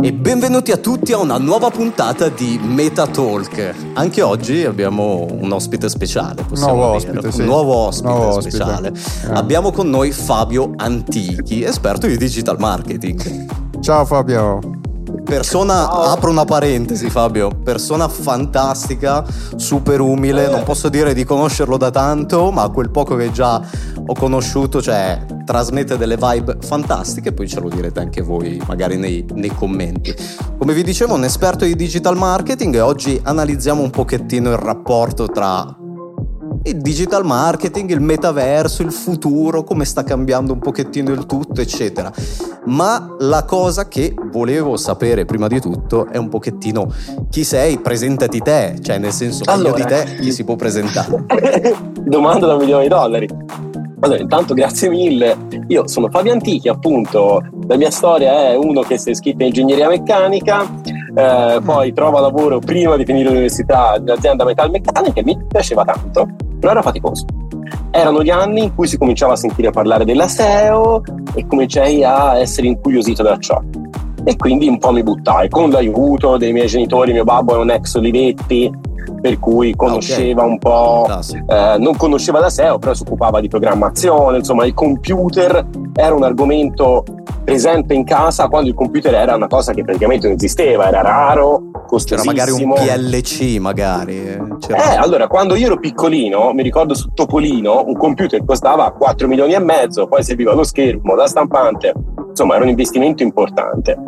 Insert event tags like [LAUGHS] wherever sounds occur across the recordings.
E benvenuti a tutti a una nuova puntata di Meta Talk. Anche oggi abbiamo un ospite speciale, possiamo nuovo dire. ospite, sì. Un nuovo ospite Nuovo speciale. ospite. Eh. Abbiamo con noi Fabio Antichi, esperto di digital marketing. Ciao Fabio. Persona, apro una parentesi Fabio, persona fantastica, super umile, non posso dire di conoscerlo da tanto, ma quel poco che già ho conosciuto, cioè trasmette delle vibe fantastiche, poi ce lo direte anche voi magari nei, nei commenti. Come vi dicevo, un esperto di digital marketing e oggi analizziamo un pochettino il rapporto tra il digital marketing, il metaverso, il futuro, come sta cambiando un pochettino il tutto, eccetera. Ma la cosa che volevo sapere prima di tutto è un pochettino chi sei, presentati te, cioè nel senso meglio Allora. di te chi si può presentare. [LAUGHS] Domanda da un milione di dollari. Allora, intanto grazie mille. Io sono Fabio Antichi, appunto. La mia storia è uno che si è iscritto in ingegneria meccanica, eh, poi trova lavoro prima di finire l'università in un'azienda metalmeccanica e mi piaceva tanto, però era faticoso. Erano gli anni in cui si cominciava a sentire parlare della SEO e cominciai a essere incuriosito da ciò. E quindi un po' mi buttai con l'aiuto dei miei genitori, mio babbo era un ex Olivetti, per cui conosceva un po' eh, non conosceva la SEO, però si occupava di programmazione, insomma il computer era un argomento presente in casa quando il computer era una cosa che praticamente non esisteva, era raro, C'era costosissimo. magari un PLC, magari. eh, c'era- Eh, allora, quando io ero piccolino, mi ricordo su Topolino, un computer costava 4 milioni e mezzo, poi serviva lo schermo, la stampante, insomma era un investimento importante.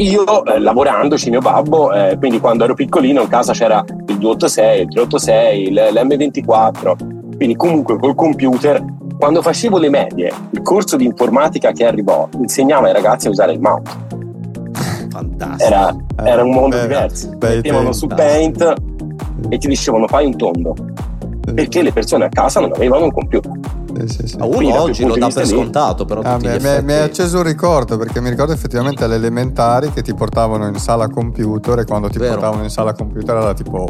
Io, eh, lavorandoci, mio babbo, eh, quindi quando ero piccolino in casa c'era il 286, il 386, l- l'M24, quindi comunque col computer, quando facevo le medie, il corso di informatica che arrivò insegnava ai ragazzi a usare il mouse. Fantastico. Era, era un mondo Beh, diverso. Mettevano su Paint e ti dicevano fai un tondo perché le persone a casa non avevano un computer. Sì, sì, quindi uno oggi lo dà per scontato, però Ah, mi, mi è effetti- acceso un ricordo perché mi ricordo effettivamente alle elementari che ti portavano in sala computer e quando ti Vero. portavano in sala computer era tipo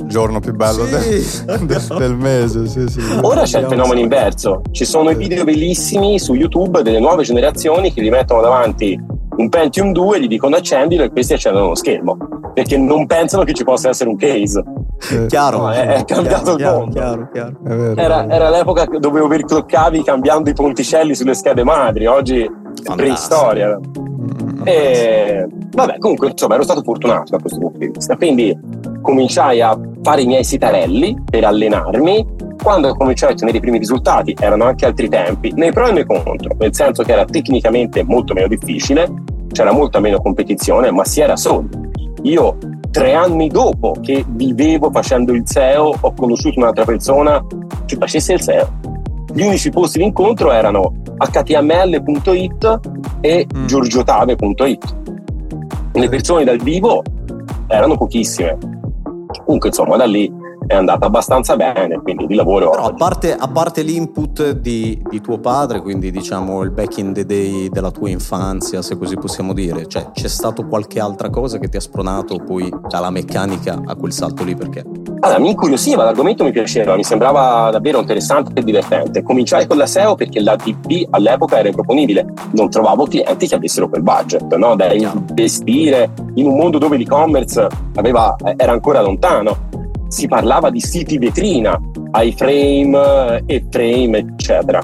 il giorno più bello Sì. del, [LAUGHS] del- del mese. Sì, sì. Ora c'è il fenomeno inverso, ci sono i video bellissimi su YouTube delle nuove generazioni che gli mettono davanti un Pentium 2 gli dicono accendilo e questi accendono lo schermo perché non pensano che ci possa essere un case. Sì. Chiaro, No, è- è cambiato il chiaro, mondo. Chiaro, chiaro. È vero. Era, era l'epoca dove overclockavi cambiando i ponticelli sulle schede madri, oggi è preistoria. Mm, E vabbè, comunque, insomma, ero stato fortunato da questo punto di vista. Quindi cominciai a fare i miei sitarelli per allenarmi. Quando cominciai a ottenere i primi risultati, erano anche altri tempi, nei pro e nei contro, nel senso che era tecnicamente molto meno difficile, c'era molta meno competizione, ma si era soli. Io tre anni dopo che vivevo facendo il SEO, ho conosciuto un'altra persona che facesse il SEO. Gli unici posti di incontro erano html.it e Mm. giorgiotave.it. Le persone dal vivo erano pochissime. Comunque, insomma, da lì è andata abbastanza bene, quindi di lavoro. Però a parte, a parte l'input di, di tuo padre, quindi diciamo il back in the day della tua infanzia, se così possiamo dire, cioè c'è stato qualche altra cosa che ti ha spronato poi dalla meccanica a quel salto lì perché? Allora, mi incuriosiva, l'argomento mi piaceva, mi sembrava davvero interessante e divertente. Cominciai con la SEO perché la DP all'epoca era improponibile, non trovavo clienti che avessero quel budget no? da investire in un mondo dove l'e-commerce aveva- era ancora lontano. Si parlava di siti vetrina, iframe, e-frame, eccetera.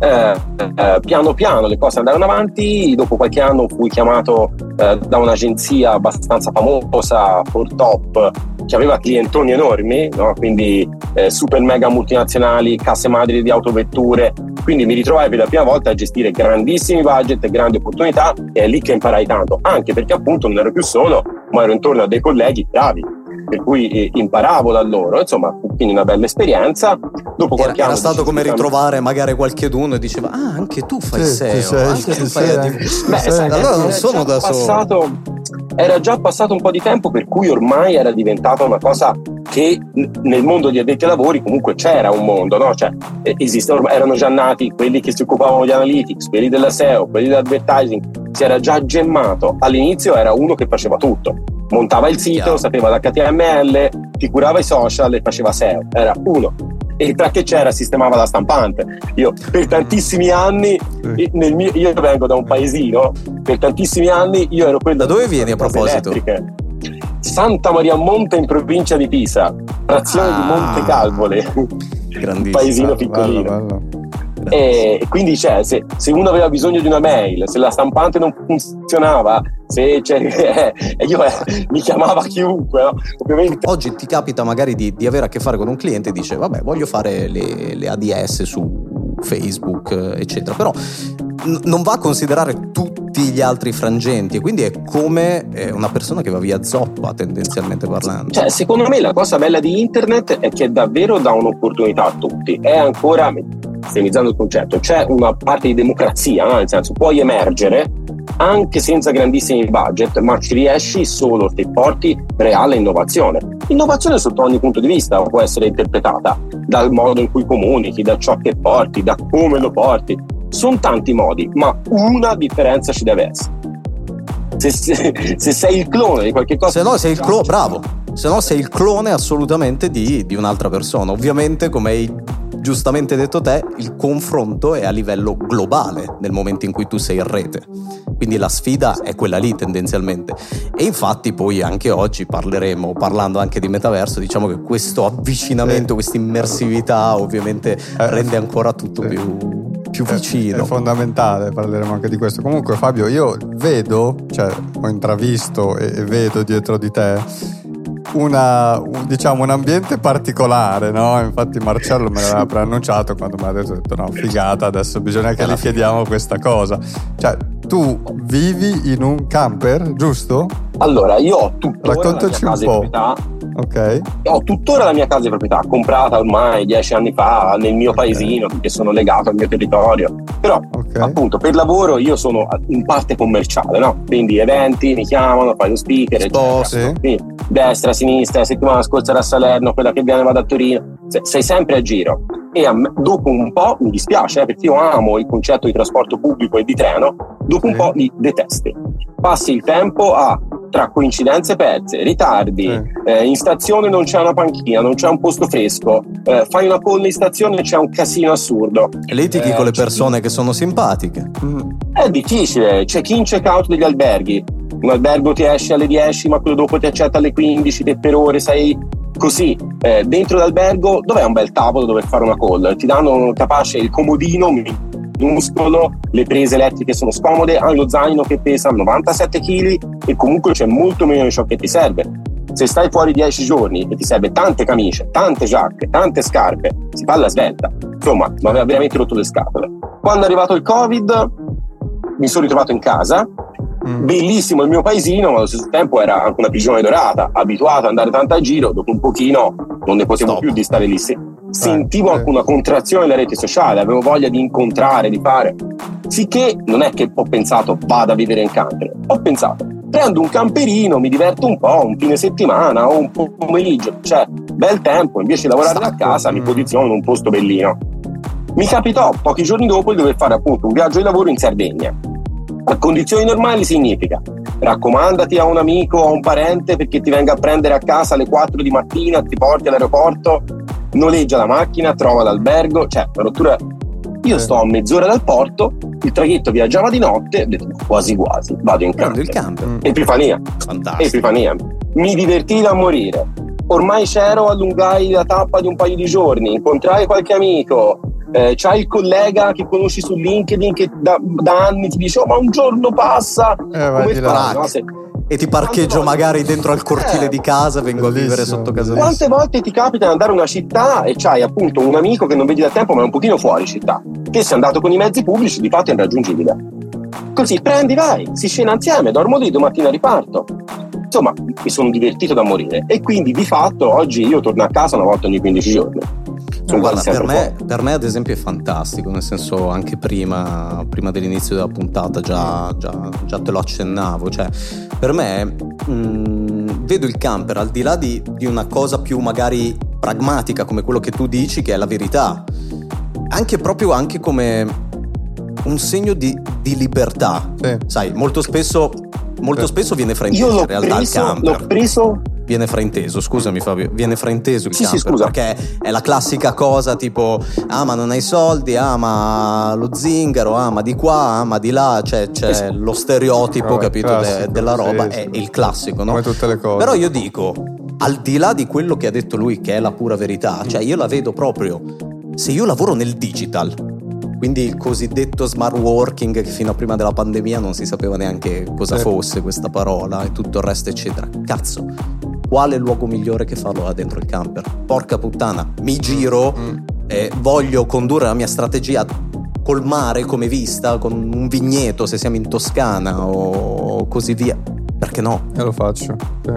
Eh, eh, piano piano le cose andarono avanti, dopo qualche anno fui chiamato eh, da un'agenzia abbastanza famosa, For Top, che aveva clientoni enormi, no? quindi eh, super mega multinazionali, casse madri di autovetture, quindi mi ritrovai per la prima volta a gestire grandissimi budget e grandi opportunità e è lì che imparai tanto, anche perché appunto non ero più solo, ma ero intorno a dei colleghi bravi, per cui eh, imparavo da loro, insomma, quindi una bella esperienza. Dopo Era, qualche era anno stato decisi come ritrovare magari qualcheduno e diceva ah anche tu fai Sì, SEO, sei, anche tu fai ci Beh, sei. sai, allora non era sono da solo. passato, Era già passato un po' di tempo per cui ormai era diventata una cosa che nel mondo di addetti ai lavori comunque c'era un mondo, no? Cioè, eh, esiste, ormai- erano già nati quelli che si occupavano di analytics, quelli della SEO, quelli dell'advertising, si era già gemmato. All'inizio era uno che faceva tutto, montava il sito, sapeva l'HTML, ti curava i social e faceva SEO, era uno. e tra che c'era sistemava la stampante. Io per tantissimi anni, mio, io vengo da un paesino, per tantissimi anni io ero quello... Da dove vieni a proposito? Elettriche. Santa Maria Monte in provincia di Pisa, frazione ah, di Monte Calvole, un paesino piccolino. Bello, bello. E quindi cioè, se, se, uno aveva bisogno di una mail, se la stampante non funzionava, se cioè, [LAUGHS] eh, io eh, mi chiamava chiunque. No? Ovviamente. Oggi ti capita magari di, di, avere a che fare con un cliente e dice vabbè voglio fare le, le ADS su Facebook eccetera, però n- non va a considerare tutti gli altri frangenti quindi è come eh, una persona che va via zoppa tendenzialmente parlando. Cioè, secondo me la cosa bella di internet è che davvero dà un'opportunità a tutti. È ancora, estremizzando il concetto, c'è una parte di democrazia, no? nel senso puoi emergere anche senza grandissimi budget, ma ci riesci solo se porti reale innovazione. Innovazione sotto ogni punto di vista può essere interpretata dal modo in cui comunichi, da ciò che porti, da come lo porti. Sono tanti modi, ma una differenza ci deve essere. Se, se, se sei il clone di qualche cosa... Se no sei il clone, bravo. Se no sei il clone assolutamente di, di un'altra persona. Ovviamente, come hai giustamente detto te, il confronto è a livello globale nel momento in cui tu sei in rete. Quindi la sfida è quella lì tendenzialmente. E infatti poi anche oggi parleremo, parlando anche di metaverso, diciamo che questo avvicinamento, questa immersività ovviamente eh, rende ancora tutto sì. più più vicino. È, è, fondamentale, parleremo anche di questo. Comunque Fabio, io vedo, cioè ho intravisto e, e vedo dietro di te una, un, diciamo, un ambiente particolare, no? Infatti Marcello me l'aveva [LAUGHS] preannunciato quando mi ha detto, detto no, figata, adesso bisogna che gli chiediamo questa cosa. Cioè, tu vivi in un camper, giusto? Allora, io ho tuttora Raccontaci un po'. proprietà. Ok. Ho tuttora la mia casa di proprietà, comprata ormai dieci anni fa nel mio okay. paesino, perché sono legato al mio territorio. Però, okay. appunto, per lavoro io sono in parte commerciale, no? Quindi eventi, mi chiamano, fai lo speaker, eccetera. Sì. Destra, sinistra, settimana scorsa era a Salerno, quella che viene vado a Torino. Sei sempre a giro e me, dopo un po' mi dispiace eh, perché io amo il concetto di trasporto pubblico e di treno, dopo un po' li detesti. Passi il tempo a tra coincidenze perse, ritardi, eh, in stazione non c'è una panchina, non c'è un posto fresco, eh, fai una call in stazione e c'è un casino assurdo. Litighi con le persone che sono simpatiche. Mm. È difficile, check in, check out degli alberghi. Un albergo ti esce alle 10, ma quello dopo ti accetta alle 15, te per ore sei così eh, dentro l'albergo dov'è un bel tavolo dove fare una call ti danno capace il comodino minuscolo le prese elettriche sono scomode hai lo zaino che pesa 97 kg e comunque c'è molto meno di ciò che ti serve se stai fuori 10 giorni e ti serve tante camicie, tante giacche, tante scarpe, si parla svelta. Insomma, mi aveva veramente rotto le scatole. Quando è arrivato il Covid, mi sono ritrovato in casa. Bellissimo il mio paesino, ma allo stesso tempo era anche una prigione dorata, abituato ad andare tanto a giro, dopo un pochino non ne potevo Stop. più di stare lì. Sentivo anche una contrazione della rete sociale, avevo voglia di incontrare, di fare. Sicché non è che ho pensato vado a vivere in camper, ho pensato prendo un camperino, mi diverto un po', un fine settimana o un pomeriggio, cioè bel tempo, invece di lavorare a casa mi mm. posiziono in un posto bellino. Mi capitò pochi giorni dopo di dover fare appunto un viaggio di lavoro in Sardegna a condizioni normali significa raccomandati a un amico o a un parente perché ti venga a prendere a casa alle 4 di mattina, ti porti all'aeroporto, noleggia la macchina, trova l'albergo, cioè una rottura. Io sto a mezz'ora dal porto, il traghetto viaggiava di notte, ho detto quasi quasi, vado in. Mm. Epifania. Fantastico. Epifania. Mi divertii da morire. Ormai c'ero, allungai la tappa di un paio di giorni, incontrai qualche amico, eh, c'hai il collega che conosci su LinkedIn che da, da anni ti dice oh ma un giorno passa eh, come fai? No? Se, e ti parcheggio magari dentro al cortile eh, di casa, vengo bellissimo. a vivere sotto casa. Quante volte ti capita di andare in una città e c'hai appunto un amico che non vedi da tempo ma è un pochino fuori città, che se è andato con i mezzi pubblici di fatto è irraggiungibile. Così prendi, vai, si scena insieme, dormo lì, domattina riparto. Insomma, mi sono divertito da morire e quindi di fatto oggi io torno a casa una volta ogni 15 giorni. No, guarda, per, me, per, me, ad esempio è fantastico, nel senso anche prima, prima dell'inizio della puntata già, già, già, te lo accennavo, cioè per me mh, mm, vedo il camper al di là di, di, una cosa più magari pragmatica come quello che tu dici che è la verità, anche proprio anche come un segno di, di libertà, sì. sai, molto spesso, molto spesso viene frainteso in realtà preso, il camper. L'ho preso viene frainteso, scusami Fabio, viene frainteso il Sì, sì, camper scusa. perché è la classica cosa tipo ah ma non hai soldi, ah ma lo zingaro, ah ma di qua, ah ma di là, cioè c'è Esatto. lo stereotipo, Vabbè, capito, de- classico, della roba, sì, è sì. il classico, no? Come tutte le cose. Però io dico, al di là di quello che ha detto lui, che è la pura verità, cioè io la vedo proprio, se io lavoro nel digital, quindi il cosiddetto smart working che fino a prima della pandemia non si sapeva neanche cosa Sì. fosse questa parola e tutto il resto eccetera. Cazzo, quale luogo migliore che farlo là dentro il camper? Porca puttana, mi giro Mm. e voglio condurre la mia strategia col mare come vista, con un vigneto se siamo in Toscana o così via. Perché no? Io lo faccio. Sì.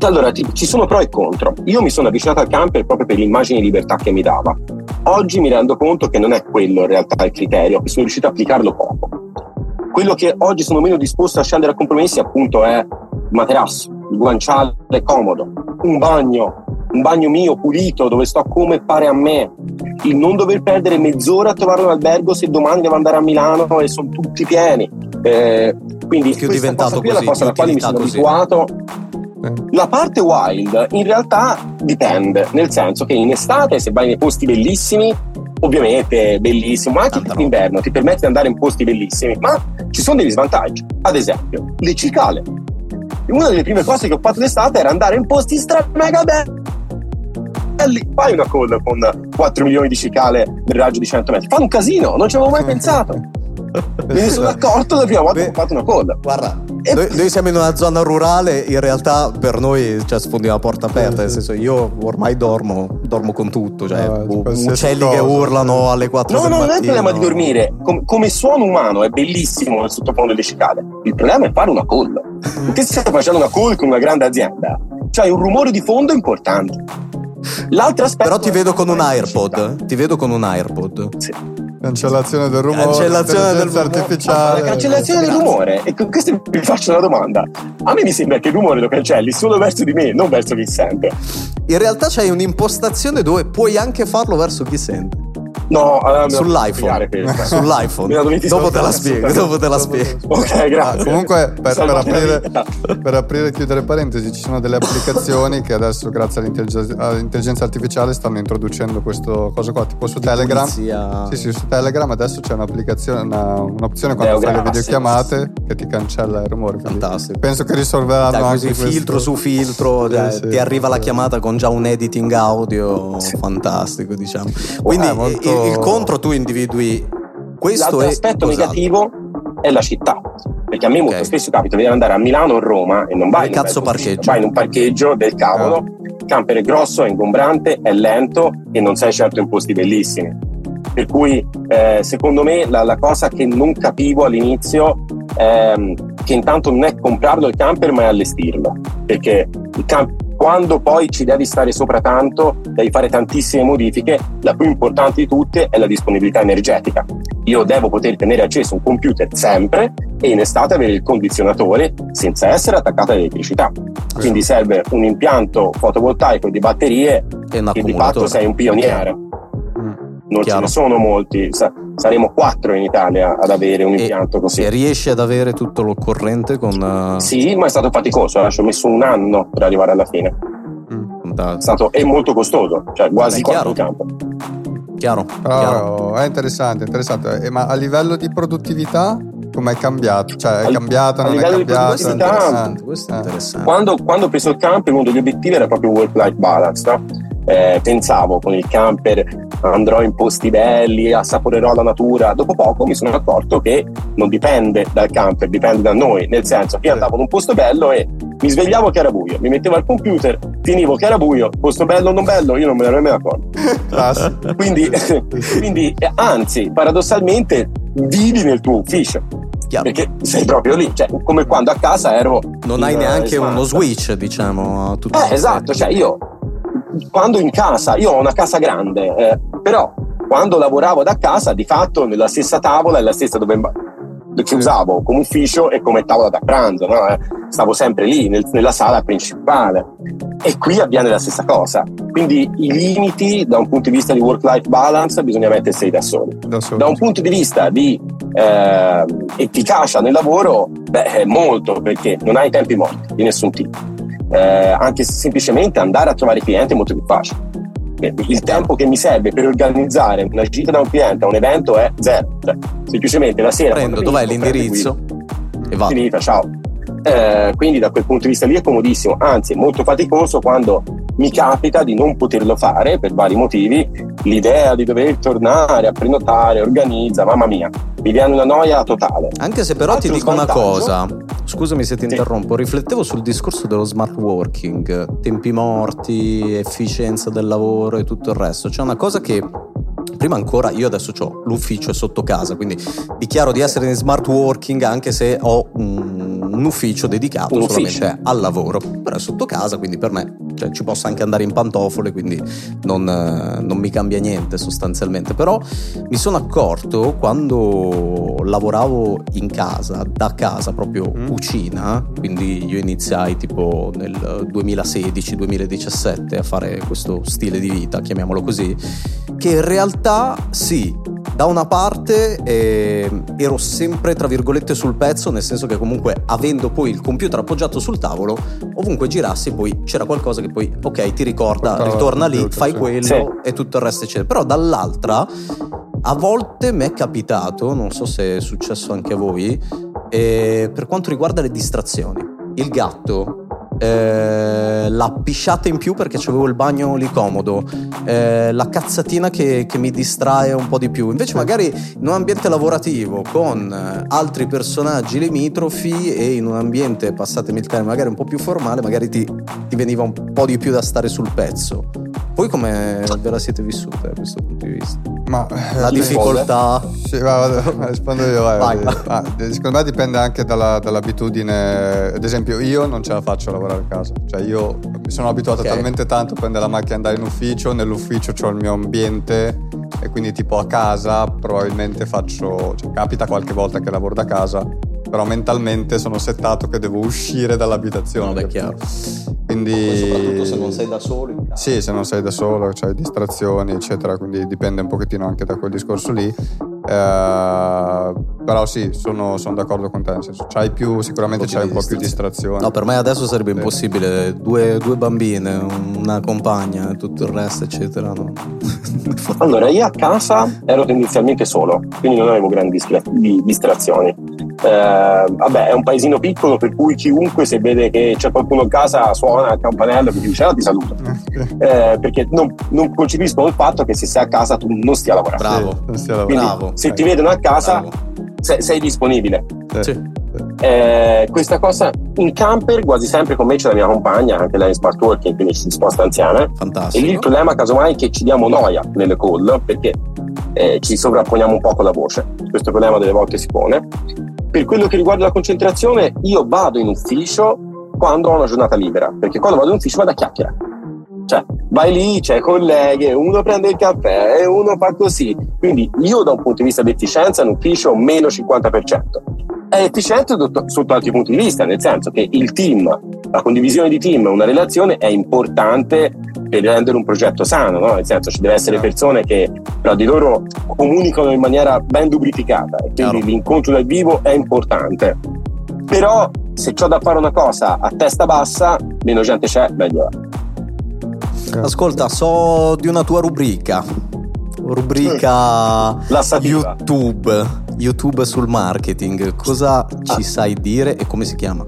Allora, ci sono pro e contro. Io mi sono avvicinato al camper proprio per l'immagine di libertà che mi dava. Oggi mi rendo conto che non è quello in realtà il criterio, che sono riuscito a applicarlo poco. Quello che oggi sono meno disposto a scendere a compromessi appunto è il materasso, il guanciale comodo, un bagno, un bagno mio pulito dove sto come pare a me, il non dover perdere mezz'ora a trovare un albergo se domani devo andare a Milano e sono tutti pieni. Eh, quindi diventato cosa qui è la cosa alla quale mi sono così. abituato la parte wild in realtà dipende, nel senso che in estate se vai nei posti bellissimi, ovviamente bellissimo, ma anche Tanta in inverno ti permette di andare in posti bellissimi, ma ci sono degli svantaggi. Ad esempio, le cicale. Una delle prime cose che ho fatto d'estate era andare in posti stra mega belli. Fai una call con 4 milioni di cicale nel raggio di 100 metri. Fa un casino, non ci avevo mai [LAUGHS] pensato. [LAUGHS] Me ne sono accorto la prima volta che ho fatto una call. Guarda, [LAUGHS] noi, noi siamo in una zona rurale, in realtà per noi cioè, sfondi la porta aperta, Sì, nel sì. senso io ormai dormo, dormo con tutto, cioè Ah, u- qualsiasi uccelli cosa, che urlano alle 4 No, del no, non è il problema di dormire. Com- come suono umano è bellissimo il sottofondo delle cicale. Il problema è fare una call. [LAUGHS] Perché se stai facendo una call con una grande azienda, c'hai un rumore di fondo importante. L'altro aspetto Però ti vedo con un AirPod, ti vedo con un AirPod. Sì. Cancellazione del rumore. Cancellazione del rumore. artificiale. La cancellazione del rumore. E con questo vi faccio una domanda. A me mi sembra che il rumore lo cancelli solo verso di me, non verso chi sente. In realtà c'hai un'impostazione dove puoi anche farlo verso chi sente. No, allora Sull'iPhone. [LAUGHS] Sull'iPhone. Dopo te la spiego, dopo te la spiego. [LAUGHS] Ok, grazie. Ah, comunque, per, per aprire, per aprire e chiudere parentesi, ci sono delle applicazioni che adesso, grazie all'intelligenza, all'intelligenza artificiale, stanno introducendo questo cosa qua, tipo su Telegram. Pulizia. Sì, sì, su Telegram adesso c'è un'applicazione, una- un'opzione quando fai le videochiamate che ti cancella il rumore. quindi Fantastico. Penso che risolveranno Dai, anche questo. filtro su filtro, Sì, dai, sì. ti arriva la chiamata con già un editing audio Sì. fantastico, diciamo. Quindi Eh, molto- il, il contro tu individui questo L'altro è aspetto cos'altro? negativo è la città. Perché a me molto Ok. spesso capita di andare a Milano o Roma e non vai in cazzo parcheggio? vai in un parcheggio del cavolo, il camper è grosso, è ingombrante, è lento e non sei certo in posti bellissimi. Per cui eh, secondo me la, la cosa che non capivo all'inizio è mm, che intanto non è comprarlo il camper ma è allestirlo. Perché il camp- quando poi ci devi stare sopra tanto, devi fare tantissime modifiche, la più importante di tutte è la disponibilità energetica. Io devo poter tenere acceso un computer sempre e in estate avere il condizionatore senza essere attaccato all'elettricità. Quindi serve un impianto fotovoltaico di batterie un che di fatto sei un pioniere. Mm. Non Chiaro. ce ne sono molti, saremo quattro in Italia ad avere un E- impianto così. Se riesci ad avere tutto l'occorrente con eh, Sì, ma è stato faticoso, eh, ci ho messo un anno per arrivare alla fine. Mm. fantastico. È stato è molto costoso, cioè quasi quattro in chiaro. campo. chiaro, Però chiaro. è interessante, interessante. Eh, ma a livello di produttività, come è cambiato? Cioè, è Al- cambiata, a non è livello di cambiata? Questo è produttività- interessante, questo è Eh. interessante. Quando, quando ho preso il camper, uno degli obiettivi era proprio work-life balance. no? Eh, pensavo con il camper andrò in posti belli, assaporerò la natura. Dopo poco mi sono accorto che non dipende dal camper, dipende da noi. Nel senso che andavo in un posto bello e mi svegliavo che era buio, mi mettevo al computer, finivo che era buio, posto bello o non bello, io non me ne ero mai accorto. Quindi, [LAUGHS] quindi, eh, anzi, paradossalmente, vivi nel tuo ufficio Chiaro. perché sei proprio lì, cioè, come quando a casa ero. Non hai eh, neanche uno switch, diciamo. Eh, esatto, cioè io quando in casa, io ho una casa grande, eh, però quando lavoravo da casa, di fatto nella stessa tavola è la stessa dove che usavo come ufficio e come tavola da pranzo, no? Eh, stavo sempre lì nel- nella sala principale e qui avviene la stessa cosa. Quindi i limiti da un punto di vista di work-life balance bisogna metterseli da soli. Da. Da un punto di vista di eh, efficacia nel lavoro, beh, è molto perché non hai tempi morti di nessun tipo. Eh, anche semplicemente andare a trovare clienti è molto più facile. Il tempo che mi serve per organizzare una gita da un cliente a un evento è zero. Cioè, semplicemente la sera. Prendo, dov'è l'indirizzo? E va. Finita, ciao. Eh, quindi da quel punto di vista lì è comodissimo, anzi è molto faticoso quando mi capita di non poterlo fare per vari motivi, l'idea di dover tornare a prenotare, organizza, mamma mia, mi viene una noia totale. Anche se però Altro ti dico una cosa, scusami se ti sì. interrompo, riflettevo sul discorso dello smart working, tempi morti, efficienza del lavoro e tutto il resto. C'è una cosa che prima ancora io adesso ho l'ufficio è sotto casa, quindi dichiaro di essere in smart working anche se ho un, un ufficio dedicato un solamente ufficio. al lavoro, però è sotto casa, quindi per me cioè, ci posso anche andare in pantofole, quindi non, non, mi cambia niente sostanzialmente. Però mi sono accorto quando lavoravo in casa, da casa proprio mm. cucina, quindi io iniziai tipo nel 2016-2017 a fare questo stile di vita, chiamiamolo così, che in realtà sì, da una parte eh, ero sempre tra virgolette sul pezzo, nel senso che comunque avendo poi il computer appoggiato sul tavolo, ovunque girassi poi c'era qualcosa che poi ok ti ricorda, Portava ritorna lì, fai sì. quello sì. e tutto il resto eccetera. Però dall'altra a volte mi è capitato, non so se è successo anche a voi, eh, per quanto riguarda le distrazioni. Il gatto eh, la pisciata in più perché avevo il bagno lì comodo, eh, la cazzatina che, che, mi distrae un po' di più. Invece magari in un ambiente lavorativo con eh, altri personaggi limitrofi e in un ambiente, passatemi il termine, magari un po' più formale, magari ti, ti veniva un po' di più da stare sul pezzo. Voi come ve la siete vissuta da questo punto di vista? Ma la difficoltà. Sì, va, rispondo io. Vai. vai. Ah, secondo me dipende anche dalla, dall'abitudine. Ad esempio, io non ce la faccio a lavorare a casa. Cioè, io mi sono abituato okay. talmente tanto a prendere la macchina e andare in ufficio. Nell'ufficio ho il mio ambiente e quindi, tipo, a casa probabilmente faccio. Cioè, capita qualche volta che lavoro da casa però mentalmente sono settato che devo uscire dall'abitazione. No, è chiaro. Quindi... soprattutto se non sei da solo. Sì, se non sei da solo, c'hai distrazioni, eccetera, quindi dipende un pochettino anche da quel discorso lì. Eh, però sì, sono, sono, d'accordo con te. C'hai più, sicuramente c'hai un po' più distrazione. No, per me adesso sarebbe sì. impossibile. Due, due, bambine, una compagna e tutto il resto, eccetera. No. [LAUGHS] [LAUGHS] allora, io a casa ero tendenzialmente solo, quindi non avevo grandi distrazioni. Eh, vabbè, è un paesino piccolo, per cui chiunque se vede che c'è qualcuno a casa suona il campanello e dice: ah, ti saluto. [LAUGHS] Eh, perché non, non concepiscono il fatto che se sei a casa tu non stia lavorando. Bravo, non stia lavorando. Quindi, se ti vedono a casa sei, sei, disponibile. Sì. Eh, questa cosa in camper quasi sempre con me c'è la mia compagna, anche lei in smart working, quindi si sposta anziana. Fantastico. E lì il problema casomai è che ci diamo noia nelle call perché eh, ci sovrapponiamo un po' con la voce. Questo problema delle volte si pone. Per quello che riguarda la concentrazione, io vado in ufficio quando ho una giornata libera, perché quando vado in ufficio vado a chiacchierare cioè, vai lì, c'è colleghe, uno prende il caffè e uno fa così. Quindi io da un punto di vista di efficienza in ufficio meno 50%. È efficiente sotto altri punti di vista, nel senso che il team, la condivisione di team, una relazione è importante per rendere un progetto sano, no? nel senso ci deve essere persone che tra di loro comunicano in maniera ben lubrificata e quindi Chiaro. l'incontro dal vivo è importante. Però se ho da fare una cosa a testa bassa, meno gente c'è, meglio è. Ascolta, so di una tua rubrica. Rubrica YouTube. YouTube sul marketing. Cosa ci ah. sai dire e come si chiama?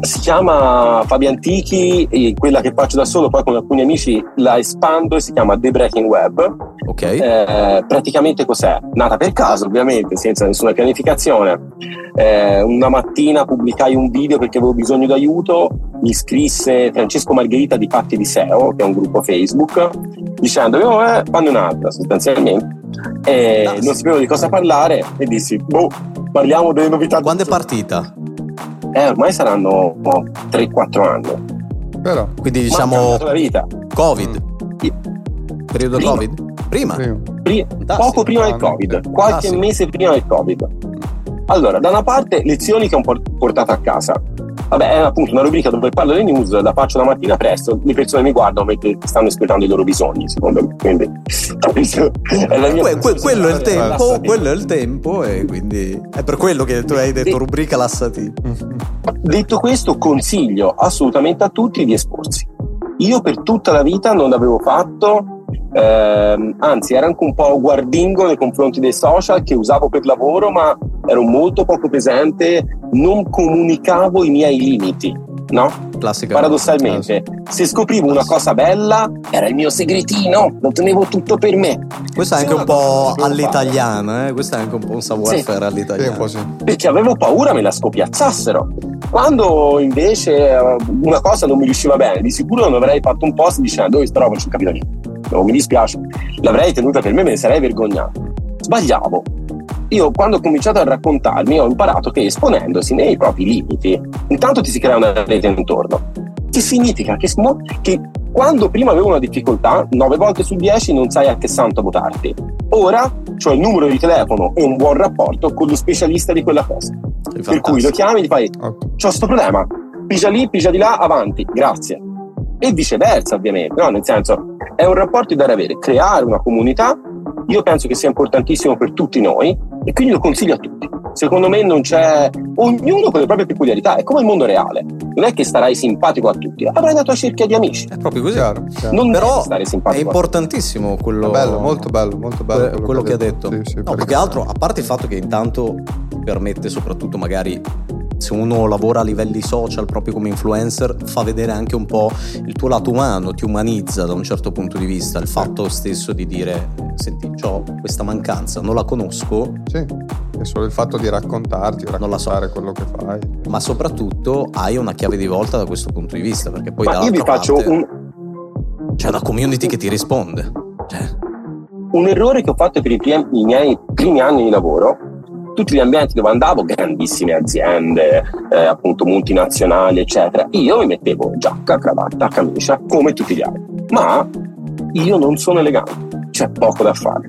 Si chiama Fabio Antichi, quella che faccio da solo, poi con alcuni amici la espando e si chiama The Breaking Web. Ok. Eh, praticamente cos'è? Nata per caso, ovviamente, senza nessuna pianificazione. Eh, una mattina pubblicai un video perché avevo bisogno d'aiuto, mi scrisse Francesco Margherita di Patti di SEO, che è un gruppo Facebook, dicendo, oh, eh, fanne un'altra sostanzialmente. E non sapevo di cosa parlare e dissi, boh, parliamo delle novità. Quando è partita? Eh, ormai saranno 3-4 anni. Però. Quindi diciamo Covid. Periodo prima. Covid? Prima. prima. Poco prima del Covid, qualche Fantastico. mese prima del Covid. Allora, da una parte lezioni che ho portato a casa. Vabbè, è appunto una rubrica dove parlo delle news, la faccio la mattina presto, le persone mi guardano mentre stanno espletando i loro bisogni, secondo me. Quindi, [LAUGHS] è la mia que, que, quello, è il tempo, quello è il tempo e quindi è per quello che tu hai detto rubrica lassati. Detto questo, consiglio assolutamente a tutti di esporsi. Io per tutta la vita non l'avevo fatto eh, anzi ero anche un po' guardingo nei confronti dei social che usavo per lavoro ma ero molto poco presente non comunicavo i miei limiti no? Classica. Paradossalmente, se scoprivo una cosa bella, era il mio segretino, lo tenevo tutto per me. Questo è anche un po' all'italiana, eh? questo è anche un po' un savoir-faire sì. all'italiano. Sì, Perché avevo paura me la scopiazzassero. Quando invece eh, una cosa non mi riusciva bene, di sicuro non avrei fatto un post dicendo dove roba non ci ho capito niente non mi dispiace, l'avrei tenuta per me, me ne sarei vergognato. Sbagliavo. Io quando ho cominciato a raccontarmi ho imparato che esponendosi nei propri limiti, intanto ti si crea una rete intorno. Che significa? Che, che quando prima avevo una difficoltà, 9 volte su 10 non sai a che santo votarti. Ora ho il numero di telefono e un buon rapporto con lo specialista di quella cosa. Per cui lo chiami e gli fai: Ho questo problema, pigia lì, pigia di là, avanti, grazie e viceversa ovviamente, no? nel senso è un rapporto da avere, creare una comunità, io penso che sia importantissimo per tutti noi e quindi lo consiglio a tutti. Secondo me non c'è ognuno con le proprie peculiarità, è come il mondo reale. Non è che starai simpatico a tutti, avrai la tua cerchia di amici. È proprio così. Chiaro, chiaro. Non Però stare simpatico. È importantissimo quello, è bello, molto bello, molto bello quello, quello che, ha detto. detto. Sì, sì, no, più che altro, a parte il fatto che intanto permette soprattutto magari se uno lavora a livelli social proprio come influencer, fa vedere anche un po' il tuo lato umano, ti umanizza da un certo punto di vista. Il fatto stesso di dire, senti, ho questa mancanza, non la conosco. Sì, è solo il fatto di raccontarti, raccontare so. quello che fai. Ma soprattutto hai una chiave di volta da questo punto di vista, perché poi Ma io vi faccio parte, un... C'è una community che ti risponde. Cioè. Un errore che ho fatto per i, primi, i miei primi anni di lavoro tutti gli ambienti dove andavo, grandissime aziende, eh, appunto multinazionali, eccetera, io mi mettevo giacca, cravatta, camicia, come tutti gli altri. Ma io non sono elegante, c'è poco da fare.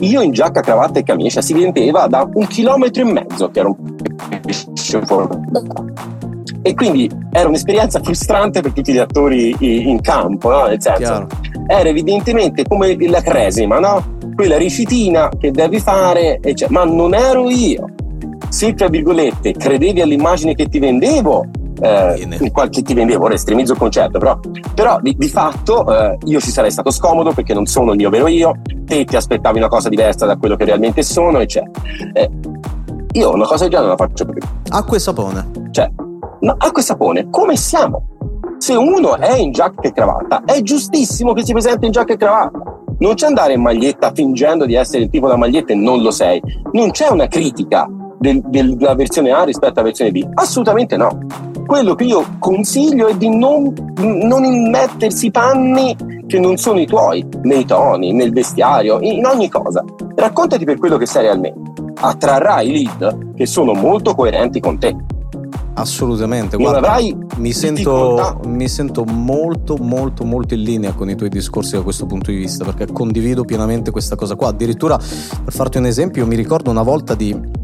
Io in giacca, cravatta e camicia si vedeva da un chilometro e mezzo che ero un. E quindi era un'esperienza frustrante per tutti gli attori in campo, no? nel senso, Chiaro. era evidentemente come la cresima, no? Quella ricitina che devi fare, cioè, ma non ero io. Se tra virgolette credevi all'immagine che ti vendevo, eh, che ti vendevo, ora estremizzo il concetto, però, però di, di fatto eh, io ci sarei stato scomodo perché non sono il mio vero io, te ti aspettavi una cosa diversa da quello che realmente sono, eccetera. Eh, io una cosa del genere non la faccio più. Acqua e sapone. Cioè, no, acqua e sapone, come siamo? Se uno è in giacca e cravatta, è giustissimo che si presenti in giacca e cravatta non c'è andare in maglietta fingendo di essere il tipo da maglietta e non lo sei. Non c'è una critica del, del, della versione A rispetto alla versione B. Assolutamente no. Quello che io consiglio è di non, non immettersi panni che non sono i tuoi, nei toni, nel vestiario, in ogni cosa. Raccontati per quello che sei realmente. Attrarrai lead che sono molto coerenti con te. Assolutamente, guarda, mi sento, mi sento, molto molto molto in linea con i tuoi discorsi da questo punto di vista perché condivido pienamente questa cosa qua. Addirittura per farti un esempio, mi ricordo una volta di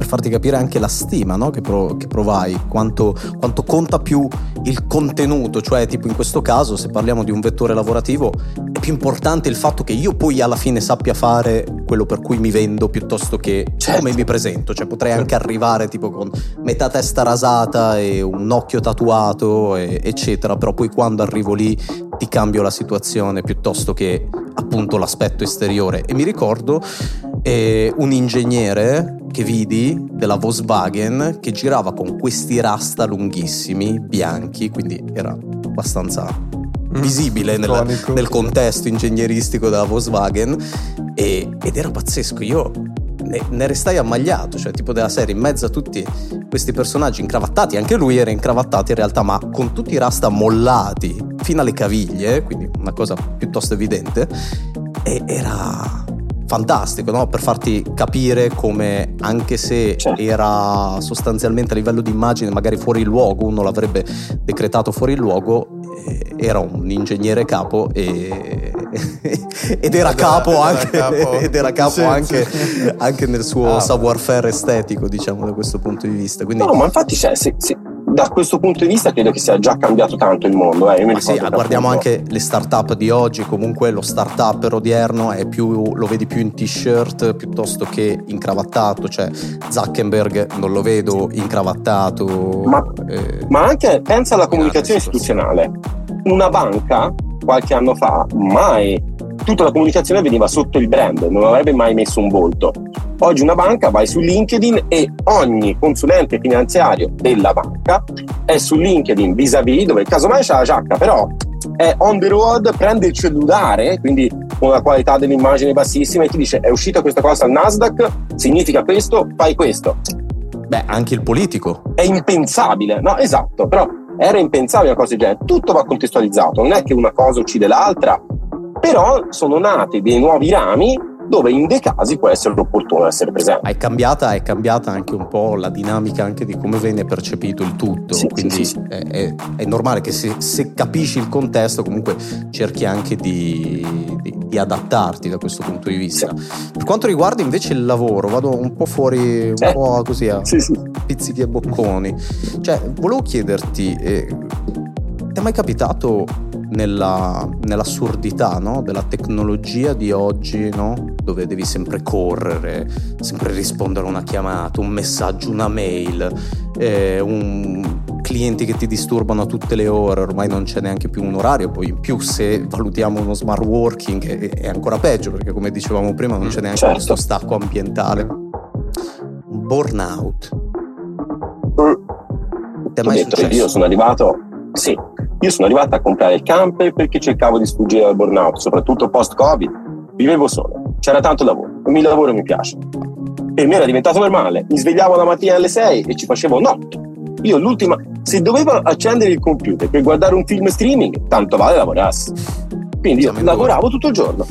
per farti capire anche la stima no? che, pro, che, provai, quanto, quanto, conta più il contenuto, cioè tipo in questo caso se parliamo di un vettore lavorativo è più importante il fatto che io poi alla fine sappia fare quello per cui mi vendo piuttosto che certo. come mi presento, cioè potrei anche arrivare tipo con metà testa rasata e un occhio tatuato e, eccetera, però poi quando arrivo lì ti cambio la situazione piuttosto che appunto l'aspetto esteriore. E mi ricordo eh, un ingegnere che vidi della Volkswagen che girava con questi rasta lunghissimi, bianchi, quindi era abbastanza mm, visibile nel, nel, contesto ingegneristico della Volkswagen e, ed era pazzesco. Io ne, ne, restai ammagliato, cioè tipo della serie in mezzo a tutti questi personaggi incravattati, anche lui era incravattato in realtà, ma con tutti i rasta mollati fino alle caviglie, quindi una cosa piuttosto evidente, e era fantastico, no? per farti capire come anche se certo. era sostanzialmente a livello di immagine magari fuori luogo, uno l'avrebbe decretato fuori luogo, eh, era un ingegnere capo e, [LAUGHS] ed era capo era, anche, era capo. Ed era capo [LAUGHS] sì, anche, sì. anche, nel suo ah, savoir-faire estetico, diciamo da questo punto di vista. Quindi... No, ma infatti cioè, se, se da questo punto di vista credo che sia già cambiato tanto il mondo. Eh. sì, guardiamo appunto... anche le start-up di oggi, comunque lo start-up odierno è più, lo vedi più in t-shirt piuttosto che incravattato, cioè Zuckerberg non lo vedo incravattato. Ma, eh, ma anche pensa alla comunicazione istituzionale. Una banca qualche anno fa mai tutta la comunicazione veniva sotto il brand, non avrebbe mai messo un volto. Oggi una banca vai su LinkedIn e ogni consulente finanziario della banca è su LinkedIn vis-à-vis dove casomai c'è la giacca, però è on the road, prende il cellulare, quindi con la qualità dell'immagine bassissima e ti dice è uscita questa cosa al Nasdaq, significa questo, fai questo. Beh, anche il politico. È impensabile, no? Esatto, però era impensabile una cosa del genere. Tutto va contestualizzato, non è che una cosa uccide l'altra, però sono nati dei nuovi rami dove in dei casi può essere opportuno essere presente. È cambiata, è cambiata anche un po' la dinamica anche di come viene percepito il tutto, sì, quindi sì, sì. È, è, è, normale che se, se, capisci il contesto comunque cerchi anche di, di, di adattarti da questo punto di vista. Per quanto riguarda invece il lavoro, vado un po' fuori, un eh, po' così a pizzichi e bocconi, cioè volevo chiederti, eh, ti è mai capitato nella, nell'assurdità no? della tecnologia di oggi, no? dove devi sempre correre, sempre rispondere a una chiamata, un messaggio, una mail, eh, un, clienti che ti disturbano a tutte le ore, ormai non c'è neanche più un orario, poi in più se valutiamo uno smart working è, è ancora peggio perché come dicevamo prima non c'è neanche certo. questo stacco ambientale. Burnout. Ti è mai detto? Io sono arrivato, sì, io sono arrivato a comprare il camper perché cercavo di sfuggire dal burnout, soprattutto post-Covid. Vivevo solo, c'era tanto lavoro, il mio lavoro mi piace. Per me era diventato normale, mi svegliavo la mattina alle 6 e ci facevo notte. Io l'ultima, se dovevo accendere il computer per guardare un film streaming, tanto vale lavorassi. Quindi io lavoravo tutto il giorno.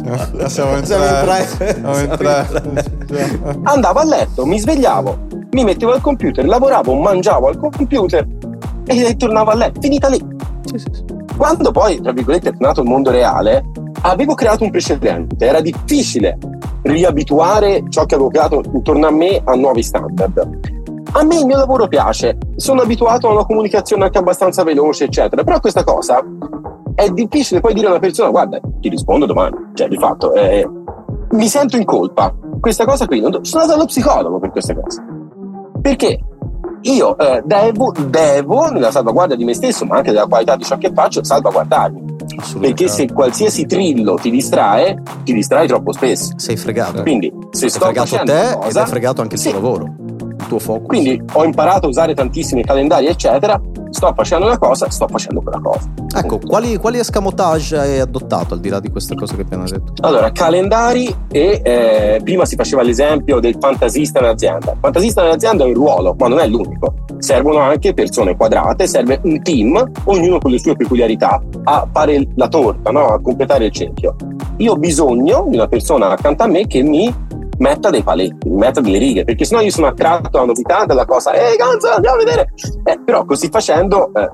Siamo in tre. Siamo in tre. Andavo a letto, mi svegliavo, mi mettevo al computer, lavoravo, mangiavo al computer e tornavo a letto. Finita lì. Quando poi, tra virgolette, è tornato il mondo reale, avevo creato un precedente. Era difficile riabituare ciò che avevo creato intorno a me a nuovi standard. A me il mio lavoro piace, sono abituato a una comunicazione anche abbastanza veloce, eccetera, però questa cosa è difficile poi dire a una persona guarda, ti rispondo domani, cioè di fatto eh, mi sento in colpa. Questa cosa qui, sono andato allo psicologo per queste cose. Perché io eh, devo, devo, nella salvaguardia di me stesso, ma anche della qualità di ciò che faccio, salvaguardarmi. Perché se qualsiasi trillo ti distrae, ti distrai troppo spesso. Sei fregato. Quindi, se sei sto fregato te cosa, ed è fregato anche il sì. tuo lavoro, il tuo focus. Quindi ho imparato a usare tantissimi calendari, eccetera, sto facendo una cosa, sto facendo quella cosa. Ecco, quali, quali escamotage hai adottato al di là di queste cose che abbiamo detto? Allora, calendari e eh, prima si faceva l'esempio del fantasista in azienda. Il fantasista in azienda è un ruolo, ma non è l'unico. Servono anche persone quadrate, serve un team, ognuno con le sue peculiarità, a fare la torta, no? a completare il cerchio. Io ho bisogno di una persona accanto a me che mi metta dei paletti, metta delle righe, perché sennò io sono attratto alla novità della cosa, ehi Ganza, andiamo a vedere! Eh, però così facendo eh,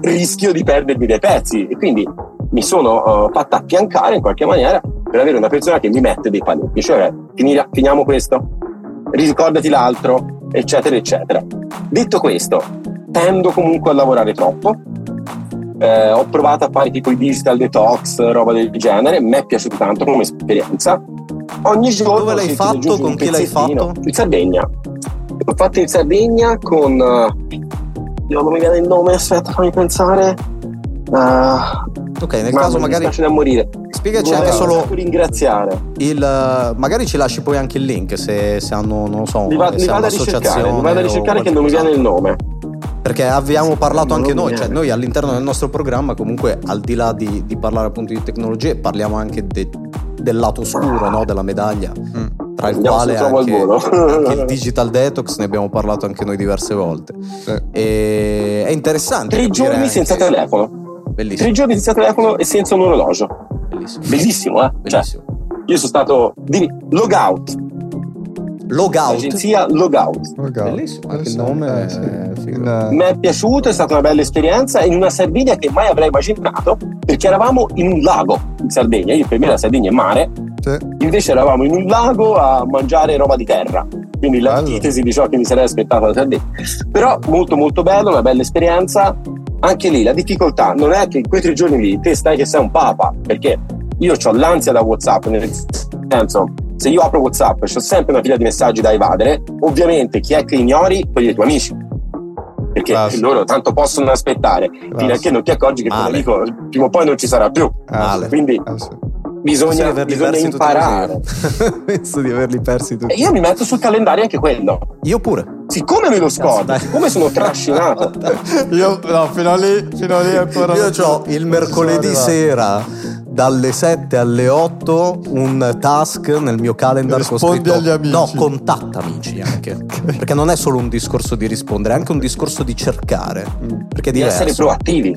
rischio di perdermi dei pezzi e quindi mi sono uh, fatta affiancare in qualche maniera per avere una persona che mi mette dei paletti, cioè finira, finiamo questo, ricordati l'altro, eccetera, eccetera. Detto questo, tendo comunque a lavorare troppo, eh, ho provato a fare tipo i digital detox, roba del genere, mi è piaciuto tanto come esperienza. Ogni giorno. Dove l'hai fatto? Con chi l'hai fatto? In Sardegna. L'ho fatto in Sardegna con. Uh, non mi viene il nome, aspetta, fammi pensare. Uh, ok, nel caso magari. Mi da morire. Spiegaci anche solo. ringraziare. Il, magari ci lasci poi anche il link se, se hanno, non lo so, li va, li vado a ricercare, li vado a ricercare che non mi viene il nome perché abbiamo parlato anche noi, cioè noi all'interno del nostro programma comunque al di là di, di parlare appunto di tecnologie parliamo anche de, del lato oscuro no, della medaglia, mm. tra il Andiamo quale anche, anche, il [LAUGHS] digital detox ne abbiamo parlato anche noi diverse volte. Sì. E, è interessante. Tre giorni anche... senza telefono. Bellissimo. Tre giorni senza telefono e senza un orologio. Bellissimo. Bellissimo, eh? Cioè, Bellissimo. Cioè, io sono stato di logout Logout. L'agenzia Logout. Logout. Bellissimo, anche il nome eh, sì. è Mi è piaciuto, è stata una bella esperienza in una Sardegna che mai avrei immaginato perché eravamo in un lago in Sardegna, io per me la Sardegna è mare, sì. invece eravamo in un lago a mangiare roba di terra. quindi Bello. l'antitesi di ciò che mi sarei aspettato da te. Però molto molto bello, una bella esperienza. Anche lì la difficoltà non è che in quei tre giorni lì te stai che sei un papa, perché io ho l'ansia da WhatsApp, nel senso se io apro WhatsApp e ho sempre una fila di messaggi da evadere, ovviamente chi è che ignori? Quelli dei tuoi amici. Perché Classico. loro tanto possono aspettare, fino a che non ti accorgi che tuo Male. amico prima o poi non ci sarà più. Male. Quindi. Penso bisogna, bisogna imparare. [LAUGHS] Penso di averli persi E tutti. io mi metto sul calendario anche quello. Io pure. Siccome me lo scordo, siccome sono trascinato, [LAUGHS] Io, no, fino a lì, fino a lì ancora. Io ho il mercoledì sera dalle 7 alle 8 un task nel mio calendar con Rispondi scritto agli amici. no contatta amici anche perché non è solo un discorso di rispondere è anche un discorso di cercare Mm, perché è di essere diverso proattivi.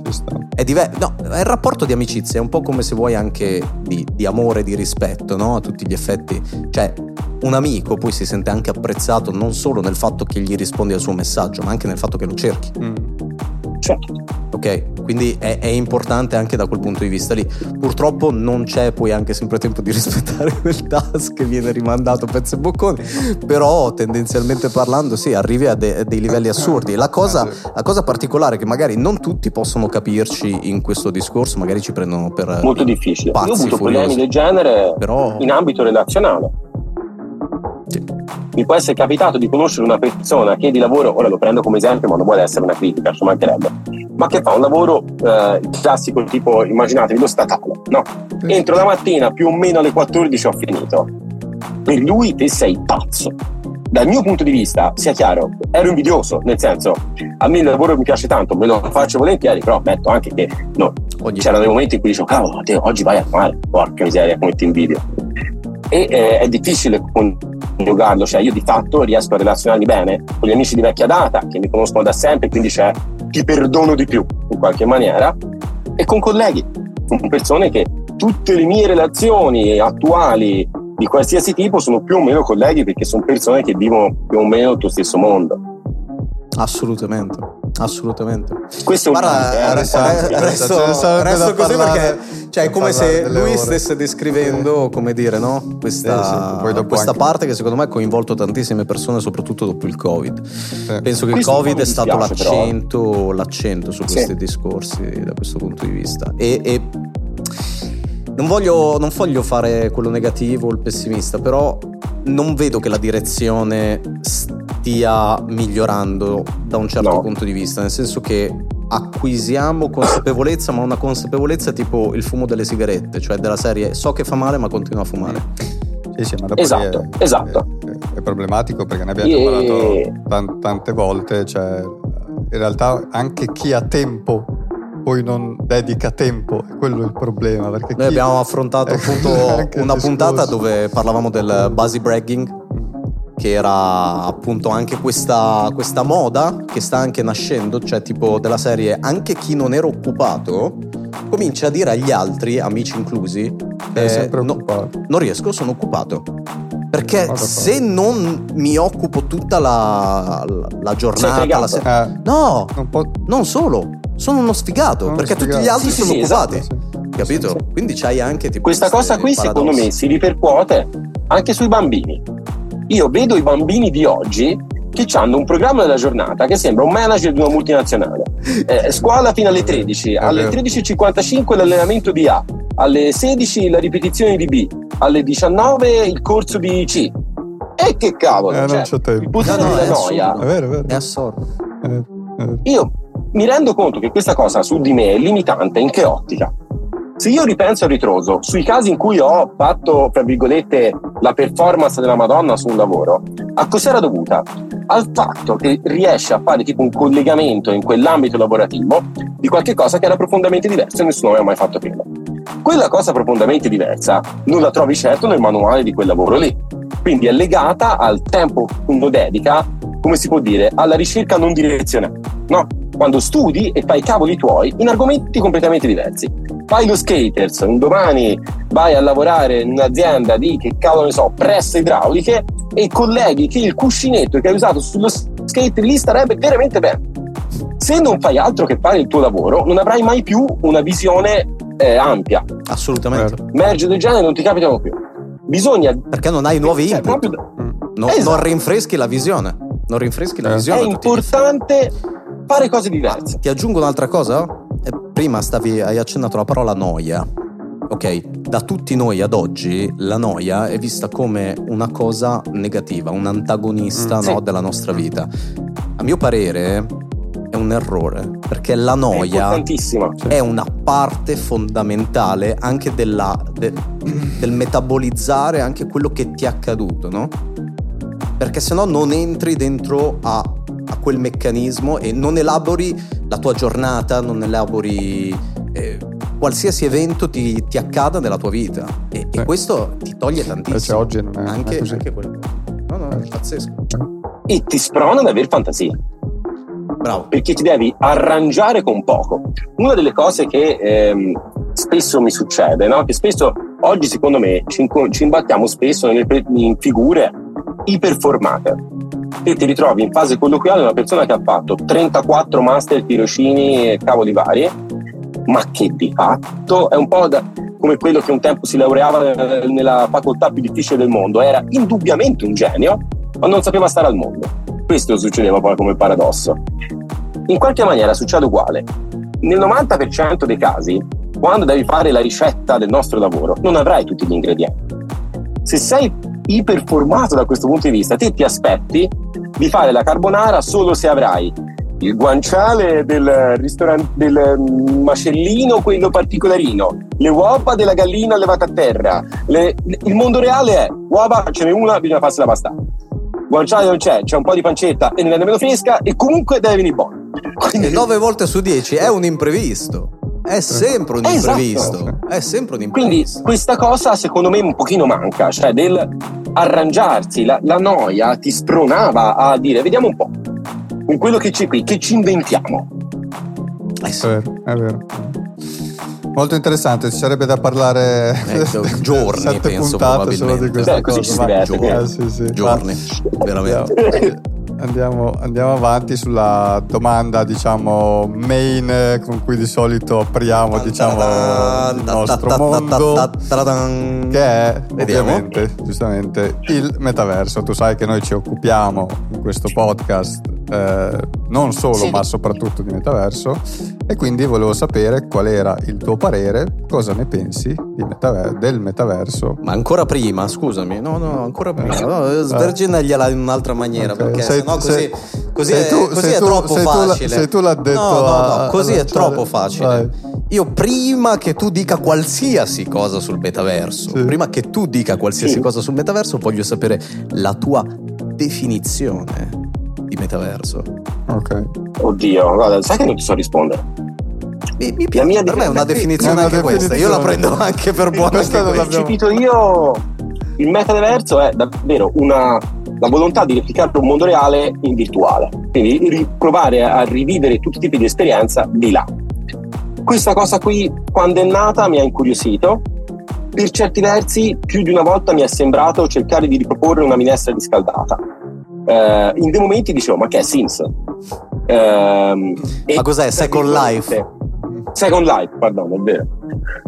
è, diver- no, è il rapporto di amicizia, è un po' come se vuoi anche di, di amore, di rispetto, no? A tutti gli effetti. Cioè, un amico poi si sente anche apprezzato non solo nel fatto che gli rispondi al suo messaggio, ma anche nel fatto che lo cerchi, Mm. Cioè, ok? Quindi è, è importante anche da quel punto di vista lì. Purtroppo non c'è poi anche sempre tempo di [LAUGHS] rispettare quel task che viene rimandato a pezzi e bocconi, però tendenzialmente parlando sì, arrivi a, de- a dei livelli assurdi. La cosa, Eh, la cosa particolare è che magari non tutti possono capirci in questo discorso, magari ci prendono per... molto difficile. Io ho Pazzi, avuto problemi furiosi. del genere Però... in ambito relazionale. Sì. Mi può essere capitato di conoscere una persona che di lavoro, ora lo prendo come esempio, ma non vuole essere una critica, ci mancherebbe, ma che fa un lavoro eh, classico tipo, immaginatevi lo statale, no? Entro la mattina più o meno alle 14 ho finito. Per lui te sei pazzo. Dal mio punto di vista, sia chiaro, ero invidioso, nel senso, a me il lavoro mi piace tanto, me lo faccio volentieri, però ammetto anche che no, c'erano dei momenti in cui dicevo, cavolo, te oggi vai a mare, porca miseria, come ti invidio. E eh, è difficile coniugarlo, cioè io di fatto riesco a relazionarmi bene con gli amici di vecchia data, che mi conoscono da sempre, quindi c'è ti perdono di più, in qualche maniera, e con colleghi, con persone che tutte le mie relazioni attuali di qualsiasi tipo sono più o meno colleghi perché sono persone che vivono più o meno il tuo stesso mondo. Assolutamente, assolutamente. Questo è un Guarda, punto, eh, resto, resto- resto così perché cioè, è come se lui ore. stesse descrivendo, come dire, no? questa, Eh sì, questa parte che secondo me ha coinvolto tantissime persone, soprattutto dopo il Covid. Sì. Penso che il Questo po' Covid è stato dispiace, però. l'accento, l'accento su Sì. questi discorsi da questo punto di vista. E, e non, voglio, non voglio fare quello negativo o il pessimista, però non vedo che la direzione stia migliorando da un certo No. punto di vista, nel senso che acquisiamo consapevolezza, ma una consapevolezza tipo il fumo delle sigarette, cioè della serie so che fa male ma continuo a fumare. Sì, sì, ma dopo Esatto, è, esatto. È, è problematico perché ne abbiamo E- già parlato tan- tante volte. Cioè, in realtà anche chi ha tempo poi non dedica tempo, è quello il problema. Perché Noi chi- abbiamo affrontato [LAUGHS] appunto una puntata dove parlavamo del buzzy bragging, che era appunto anche questa, questa moda che sta anche nascendo, cioè tipo della serie anche chi non era occupato comincia a dire agli altri, amici inclusi, eh, no- non riesco, sono occupato. Perché se non mi occupo tutta la, la- la giornata, la se- Eh, no, non non solo, sono uno sfigato, Uno perché tutti sfigato. gli altri Sì, sono sì, occupati. sì, sì. Capito? Sì, sì. Quindi c'hai anche tipo Questa cosa qui secondo paradossi. me si ripercuote anche sui bambini. Io vedo i bambini di oggi che hanno un programma della giornata che sembra un manager di una multinazionale. Eh, scuola fino alle 13, È alle vero. 13.55 l'allenamento di A, alle 16 la ripetizione di B, alle 19 il corso di C. E che cavolo! Eh, non cioè, c'ho tempo. il potere No, no, della è noia. assurdo. È vero, è vero. È assurdo. Eh, eh. Io mi rendo conto che questa cosa su di me è limitante in che ottica? Se io ripenso a ritroso sui casi in cui ho fatto, tra virgolette, la performance della Madonna su un lavoro, a cos'era dovuta? Al fatto che riesce a fare tipo un collegamento in quell'ambito lavorativo di qualche cosa che era profondamente diverso e nessuno aveva mai fatto prima. Quella cosa profondamente diversa non la trovi certo nel manuale di quel lavoro lì. Quindi è legata al tempo che uno dedica, come si può dire, alla ricerca non direzionale. No? Quando studi e fai i cavoli tuoi in argomenti completamente diversi. Fai lo skaters, un domani vai a lavorare in un'azienda di, che cavolo ne so, presse idrauliche e colleghi che il cuscinetto che hai usato sullo skate lì starebbe veramente bene. Se non fai altro che fare il tuo lavoro, non avrai mai più una visione eh, ampia. Assolutamente. Merge del genere non ti capitano più. Bisogna Perché non hai nuovi cioè, input. proprio da- Mm. Non no, Esatto. non rinfreschi la visione. Non rinfreschi la Eh. visione. È importante fare cose diverse. Ti aggiungo un'altra cosa? Eh, prima stavi, hai accennato la parola noia. Ok, da tutti noi ad oggi la noia è vista come una cosa negativa, un antagonista Mm, no, sì. della nostra vita. A mio parere è un errore, perché la È noia importantissima. è una parte fondamentale anche della- de- del metabolizzare anche quello che ti è accaduto, no? Perché se no non entri dentro a, a quel meccanismo e non elabori la tua giornata, non elabori eh, qualsiasi evento ti, ti accada nella tua vita. E, e Sì. questo ti toglie tantissimo. Invece oggi non è, non è anche, così. anche quello. No, no, è pazzesco. E ti sprona ad avere fantasia. Bravo. perché ti devi arrangiare con poco. Una delle cose che ehm, spesso mi succede, no? che spesso oggi secondo me ci, ci imbattiamo spesso nelle in figure iperformate e ti ritrovi in fase colloquiale una persona che ha fatto 34 master, tirocini e cavoli vari, ma che di fatto è un po' da- come quello che un tempo si laureava eh, nella facoltà più difficile del mondo, era indubbiamente un genio, ma non sapeva stare al mondo. Questo succedeva poi come paradosso. In qualche maniera succede uguale. Nel 90% dei casi, quando devi fare la ricetta del nostro lavoro, non avrai tutti gli ingredienti. Se sei iperformato da questo punto di vista, te ti aspetti di fare la carbonara solo se avrai il guanciale del ristorante del mm, macellino, quello particolarino, le uova della gallina allevata a terra. Le- il mondo reale è uova, ce n'è una, bisogna farsi la pasta. Guanciale non c'è, c'è un po' di pancetta e non è nemmeno fresca e comunque deve venire buono. E 9 volte su 10 è un imprevisto. È sempre un Esatto. imprevisto. È sempre un Quindi imprevisto. questa cosa secondo me un pochino manca, cioè del arrangiarsi, la, la noia ti spronava a dire vediamo un po', con quello che c'è qui, che ci inventiamo. Eh sì. È vero, è vero. Molto interessante, ci sarebbe da parlare [LAUGHS] Ecco, giorni, sette penso, puntate solo di probabilmente. questa Beh, così cosa. ci si diverte, giorni. Eh, sì, sì. Giorni, veramente. Andiamo, andiamo avanti sulla domanda, diciamo, main eh, con cui di solito apriamo, diciamo, il nostro mondo. Che è ovviamente, giustamente, il metaverso. Tu sai che noi ci occupiamo in questo podcast eh, non solo, Sì. ma soprattutto di metaverso. E quindi volevo sapere qual era il tuo parere, cosa ne pensi metaver- del metaverso. Ma ancora prima, scusami, no, no, ancora prima. Eh. No, sverginagliela in un'altra maniera, Ok, perché sei- sennò sei- così, così, sei è, tu- così è tu- troppo sei tu facile. sei tu l'ha detto No, no, no, così è lanciare- troppo facile. Vai. Io prima che tu dica qualsiasi cosa sul metaverso, Sì. prima che tu dica qualsiasi Sì. cosa sul metaverso, voglio sapere la tua definizione di metaverso. Ok. Oddio, guarda, sai che non ti so rispondere. Mi, mi La piace, mia per me è una definizione- definizione È una anche questa. Io la definizione. prendo anche per buona. Questa l'abbiamo- Capito io, il metaverso è davvero una, la volontà di replicare un mondo reale in virtuale. Quindi provare a rivivere tutti i tipi di esperienza di là. Questa cosa qui, quando è nata, mi ha incuriosito. Per certi versi, più di una volta mi è sembrato cercare di riproporre una minestra riscaldata. Eh, in dei momenti dicevo, ma che è Sims? Ehm, Ma cos'è, Second Life? Second Life, pardon, è vero.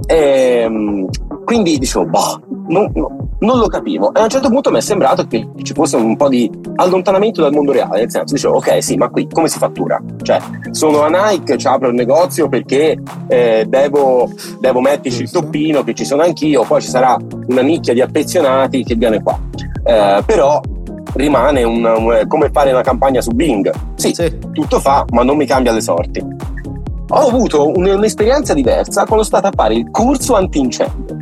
Ehm, quindi dicevo, boh, non, no- non lo capivo. E a un certo punto mi è sembrato che ci fosse un po' di allontanamento dal mondo reale, nel senso, dicevo, ok, sì, ma qui come si fattura? Cioè, sono a Nike, ci apro il negozio perché eh, devo, devo metterci il toppino, che ci sono anch'io, poi ci sarà una nicchia di affezionati che viene qua. Eh, però rimane un, un- come fare una campagna su Bing. Sì, Sì. tutto fa, ma non mi cambia le sorti. Ho avuto un- un'esperienza diversa quando sono stato a fare il corso antincendio.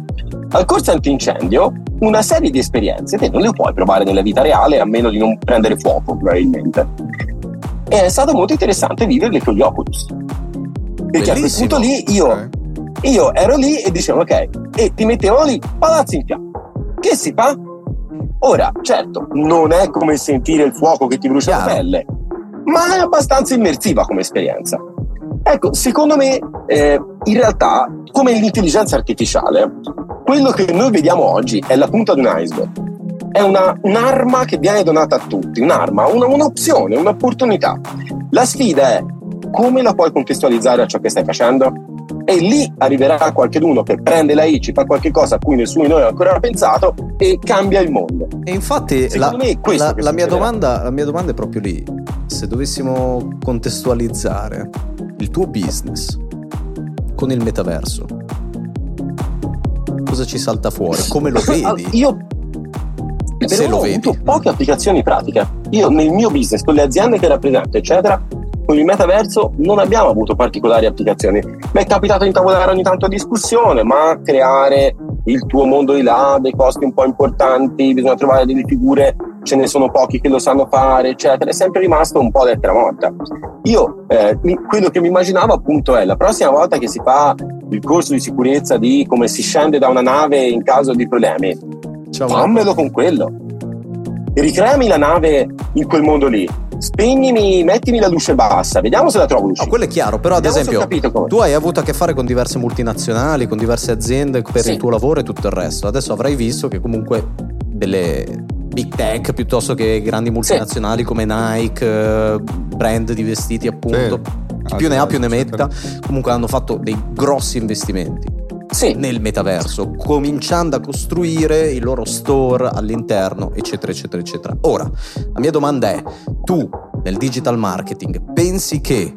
Al corso antincendio, una serie di esperienze te non le puoi provare nella vita reale a meno di non prendere fuoco, probabilmente. E è stato molto interessante viverle con gli Oculus. Perché a quel Bellissimo. punto lì io, io ero lì e dicevo ok, e ti mettevano lì palazzi in fiamme. Che si fa? Ora, certo, non è come sentire il fuoco che ti brucia la Chiaro. pelle, ma è abbastanza immersiva come esperienza. Ecco, secondo me, eh, in realtà, come l'intelligenza artificiale, quello che noi vediamo oggi è la punta di un iceberg. È una- un'arma che viene donata a tutti, un'arma, una- un'opzione, un'opportunità. La sfida è come la puoi contestualizzare a ciò che stai facendo? E lì arriverà qualcuno che prende la I, ci fa qualche cosa a cui nessuno di noi ha ancora pensato e cambia il mondo. E infatti la, la, la, mia domanda, la mia domanda è proprio lì. Se dovessimo contestualizzare il tuo business con il metaverso, cosa ci salta fuori? Come lo [LAUGHS] vedi? Io se ho poche applicazioni pratiche. Io nel mio business, con le aziende che rappresento, eccetera, con il metaverso non abbiamo avuto particolari applicazioni. Mi è capitato di intavolare ogni tanto discussione, ma creare il tuo mondo di là, dei costi un po' importanti, bisogna trovare delle figure, ce ne sono pochi che lo sanno fare, eccetera, è sempre rimasto un po' lettera morta. Io eh, quello che mi immaginavo appunto è la prossima volta che si fa il corso di sicurezza di come si scende da una nave in caso di problemi, Ciao, fammelo con quello. Ricreami la nave in quel mondo lì spegnimi, mettimi la luce bassa, vediamo se la trovo l'uscita. No, quello è chiaro, però ad esempio tu hai avuto a che fare con diverse multinazionali, con diverse aziende per sì. il tuo lavoro e tutto il resto. Adesso avrai visto che comunque delle big tech piuttosto che grandi multinazionali sì. come Nike, eh, brand di vestiti appunto, sì. più ne ha più ne metta, comunque hanno fatto dei grossi investimenti sì. nel metaverso, cominciando a costruire il loro store all'interno, eccetera, eccetera, eccetera. Ora, la mia domanda è, tu nel digital marketing pensi che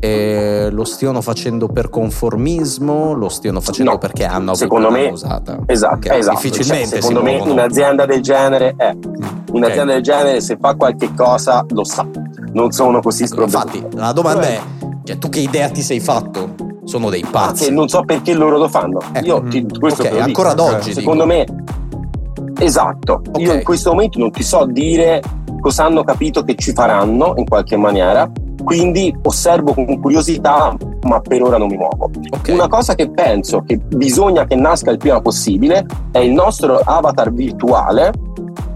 eh, lo stiano facendo per conformismo, lo stiano facendo no, perché hanno secondo me, usata. Esatto, okay. esatto. Difficilmente cioè, secondo me un'azienda del genere è mm, un'azienda okay. del genere se fa qualche cosa lo sa. Non sono così sprovveduti. Infatti, la domanda è cioè, tu che idea ti sei fatto? Sono dei pazzi. Che non so perché loro lo fanno. Eh, Io ti, questo okay, ancora ad oggi. Secondo dico. me, esatto. Okay. Io in questo momento non ti so dire cosa hanno capito che ci faranno in qualche maniera. Quindi osservo con curiosità, ma per ora non mi muovo. Okay. Una cosa che penso che bisogna che nasca il prima possibile è il nostro avatar virtuale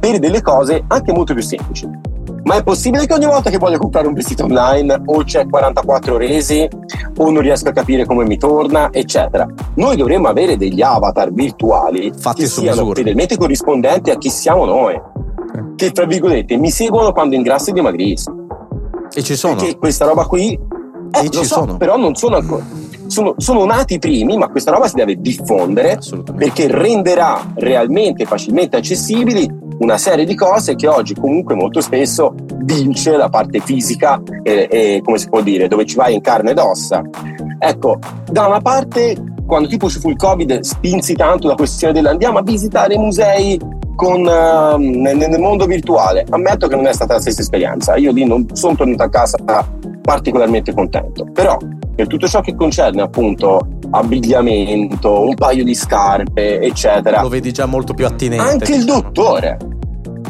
per delle cose anche molto più semplici ma è possibile che ogni volta che voglio comprare un vestito online o c'è 44 resi o non riesco a capire come mi torna, eccetera. Noi dovremmo avere degli avatar virtuali Fatti che siano misura. fedelmente corrispondenti a chi siamo noi. Okay. Che tra virgolette mi seguono quando ingrassi e dimagrisco. E ci sono. Perché questa roba qui eh, e ci so, sono. però non sono ancora sono, sono, nati primi, ma questa roba si deve diffondere perché renderà realmente facilmente accessibili una serie di cose che oggi comunque molto spesso vince la parte fisica e, e come si può dire, dove ci vai in carne ed ossa. Ecco, da una parte quando tipo ci fu il covid spinsi tanto la questione dell'andiamo a visitare i musei con, uh, nel, nel, mondo virtuale. Ammetto che non è stata la stessa esperienza. Io lì non sono tornato a casa particolarmente contento. Però per tutto ciò che concerne appunto abbigliamento, un paio di scarpe, eccetera. Lo vedi già molto più attinente. Anche diciamo. il dottore.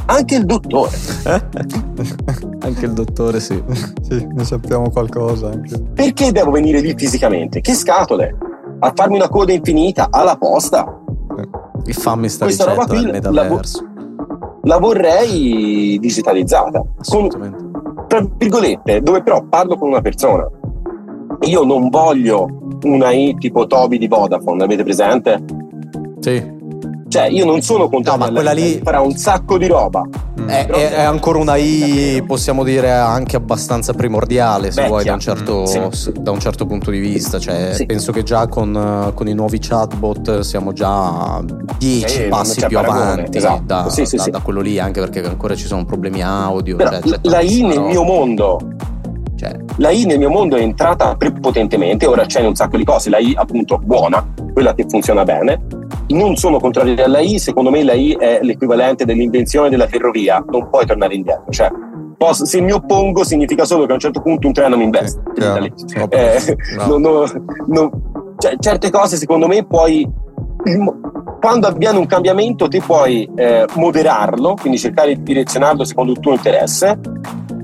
Anche il dottore. [LAUGHS] anche il dottore, sì. sì, ne sappiamo qualcosa. Anche. Perché devo venire lì fisicamente? Che scatole? A farmi una coda infinita alla posta? E fammi sta Questa roba qui metaverso. La, la vorrei digitalizzata. Assolutamente. Con, tra virgolette, dove però parlo con una persona. Io non voglio una I tipo Toby di Vodafone, avete presente? Sì. Cioè, io non sono contrario, no, ma quella lì farà un sacco di roba. Mm. È, è, è, ancora una I, possiamo dire, anche abbastanza primordiale, se Vecchia. vuoi, da un, certo, mm, sì. da un, certo, punto di vista. Cioè, sì. Penso che già con, con, i nuovi chatbot siamo già dieci eh, passi più paragone. avanti esatto. da, sì, da, da, quello lì, anche perché ancora ci sono problemi audio. Però, cioè, la I nel mio mondo cioè, la I nel mio mondo è entrata prepotentemente, ora c'è un sacco di cose, la I appunto buona, quella che funziona bene. Non sono contrario alla I, secondo me la I è l'equivalente dell'invenzione della ferrovia, non puoi tornare indietro. Cioè, posso, se mi oppongo significa solo che a un certo punto un treno mi investe. Sì, eh, [LAUGHS] no. no, no, cioè, certe cose secondo me puoi quando avviene un cambiamento ti puoi eh, moderarlo, quindi cercare di direzionarlo secondo il tuo interesse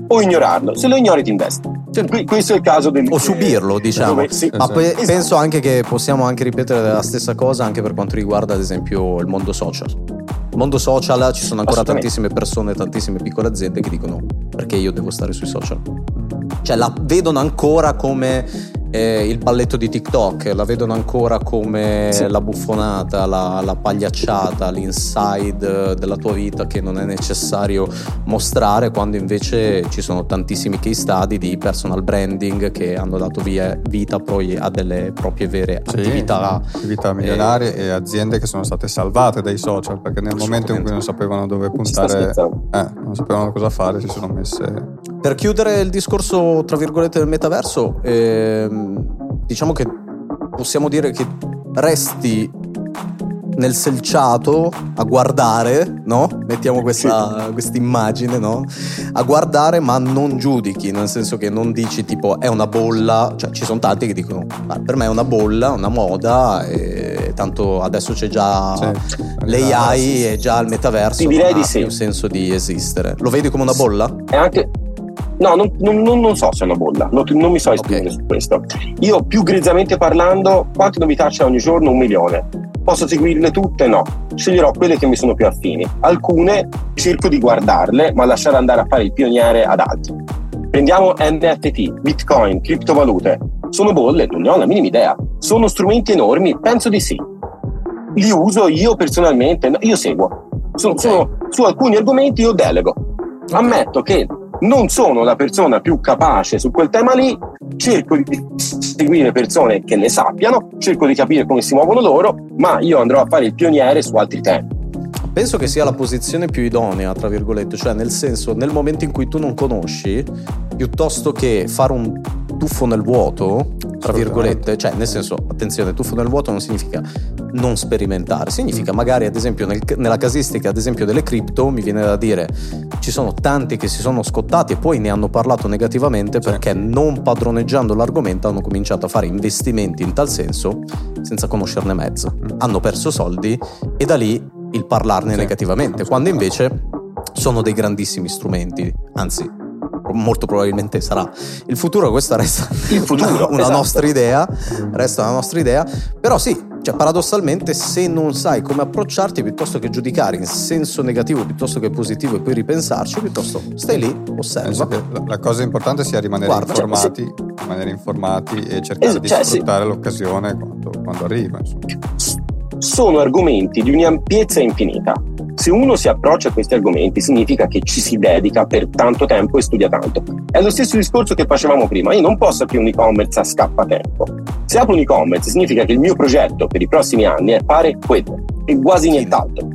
o ignorarlo. Se lo ignori ti investi. Cioè, questo è il caso del... O subirlo, diciamo. Dove, sì, Ma esatto. penso anche che possiamo anche ripetere la stessa cosa anche per quanto riguarda ad esempio il mondo social. Il mondo social ci sono ancora tantissime persone, tantissime piccole aziende che dicono perché io devo stare sui social. Cioè la vedono ancora come eh, il balletto di TikTok, la vedono ancora come sì. la buffonata, la, la, pagliacciata, l'inside della tua vita che non è necessario mostrare, quando invece ci sono tantissimi case study di personal branding che hanno dato via, vita poi a delle proprie vere sì, attività. Attività milionarie e, e, aziende che sono state salvate dai social perché nel momento in cui non sapevano dove puntare, eh, non sapevano cosa fare, si sono messe... Per chiudere il discorso, tra virgolette, del metaverso, ehm, diciamo che possiamo dire che resti nel selciato a guardare, no? Mettiamo questa sì. immagine, no? A guardare ma non giudichi, nel senso che non dici tipo è una bolla, cioè ci sono tanti che dicono per me è una bolla, una moda e tanto adesso c'è già sì. l'AI e già il metaverso, Ti direi di sì. più senso di esistere. Lo vedi come una bolla? È anche No, non, non, non, so se è una bolla, non, non mi so esprimere okay. su questo. Io, più grizzamente parlando, quante novità c'è ogni giorno? Un milione. Posso seguirle tutte? No. Sceglierò quelle che mi sono più affini. Alcune cerco di guardarle, ma lasciare andare a fare il pioniere ad altri. Prendiamo NFT, Bitcoin, criptovalute. Sono bolle? Non ne ho la minima idea. Sono strumenti enormi? Penso di sì. Li uso io personalmente? Io seguo. Sono, okay. sono, su alcuni argomenti io delego. Ammetto che non sono la persona più capace su quel tema lì, cerco di seguire persone che ne sappiano, cerco di capire come si muovono loro, ma io andrò a fare il pioniere su altri temi. Penso che sia la posizione più idonea, tra virgolette, cioè nel senso, nel momento in cui tu non conosci, piuttosto che fare un tuffo nel vuoto, tra virgolette, cioè nel senso, attenzione, tuffo nel vuoto non significa non sperimentare, significa magari ad esempio nel, nella casistica ad esempio delle cripto mi viene da dire ci sono tanti che si sono scottati e poi ne hanno parlato negativamente perché non padroneggiando l'argomento hanno cominciato a fare investimenti in tal senso senza conoscerne mezzo, mm. hanno perso soldi e da lì il parlarne negativamente, quando invece sono dei grandissimi strumenti, anzi molto probabilmente sarà. Il futuro, questa resta futuro, una, [LAUGHS] una esatto. nostra idea, resta una nostra idea, però sì, cioè paradossalmente se non sai come approcciarti piuttosto che giudicare in senso negativo piuttosto che positivo e poi ripensarci, piuttosto stai lì, osserva. La, la, cosa importante sia rimanere Guarda, informati, cioè, se... rimanere informati e cercare es- di cioè, sfruttare sì. l'occasione quando, quando arriva. Insomma. Sono argomenti di un'ampiezza infinita se uno si approccia a questi argomenti significa che ci si dedica per tanto tempo e studia tanto. È lo stesso discorso che facevamo prima, io non posso aprire un e-commerce a scappatempo. Se apro un e-commerce significa che il mio progetto per i prossimi anni è fare quello e quasi nient'altro.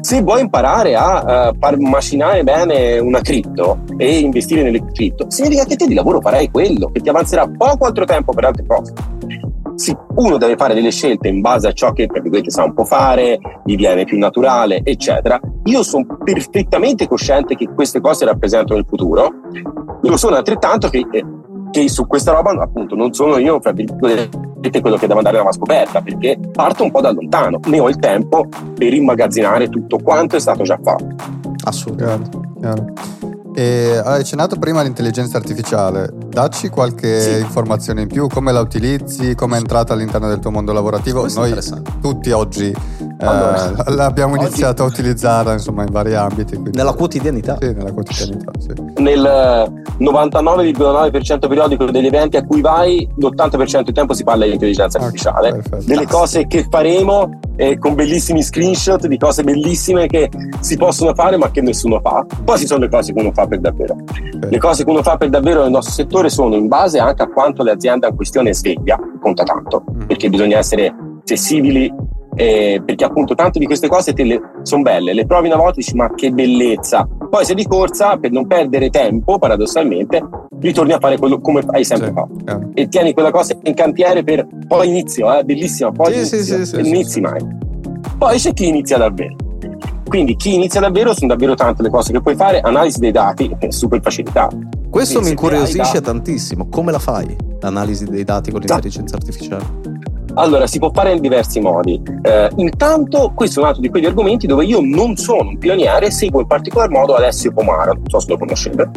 Se vuoi imparare a uh, macinare bene una cripto e investire nelle cripto, significa che te di lavoro farai quello, che ti avanzerà poco altro tempo per altre cose sì, uno deve fare delle scelte in base a ciò che tra virgolette sa un po' fare, gli viene più naturale, eccetera. Io sono perfettamente cosciente che queste cose rappresentano il futuro, lo sono altrettanto che, eh, che su questa roba appunto non sono io, tra virgolette, quello che deve andare alla scoperta, perché parto un po' da lontano, ne ho il tempo per immagazzinare tutto quanto è stato già fatto. Assolutamente. Chiaro, chiaro. E hai accennato prima l'intelligenza artificiale, dacci qualche sì. informazione in più, come la utilizzi, come è entrata all'interno del tuo mondo lavorativo. Noi tutti oggi allora, eh, l'abbiamo oggi... iniziato a utilizzarla insomma, in vari ambiti. Quindi... Nella quotidianità. Sì, nella quotidianità, sì. Nel 99,9% periodico degli eventi a cui vai, l'80% del tempo si parla di intelligenza artificiale, okay, delle cose che faremo eh, con bellissimi screenshot di cose bellissime che si possono fare ma che nessuno fa. Poi ci sono le cose che uno fa per davvero. Okay. Le cose che uno fa per davvero nel nostro settore sono in base anche a quanto l'azienda in questione sveglia, conta tanto, mm. perché bisogna essere accessibili eh, perché appunto tante di queste cose sono belle, le provi una volta e dici ma che bellezza, poi sei di corsa per non perdere tempo paradossalmente ritorni a fare quello come hai sempre sì, fatto yeah. e tieni quella cosa in cantiere per poi inizio, eh, bellissima, poi sì, inizio, sì, non inizi mai. Poi c'è chi inizia davvero. Quindi chi inizia davvero sono davvero tante le cose che puoi fare, analisi dei dati è super facilità. Questo Quindi mi incuriosisce tantissimo, come la fai l'analisi dei dati con l'intelligenza artificiale? Allora, si può fare in diversi modi. Eh, intanto, questo è un altro di quegli argomenti dove io non sono un pioniere, seguo in particolar modo Alessio Pomara, non so se lo conoscete,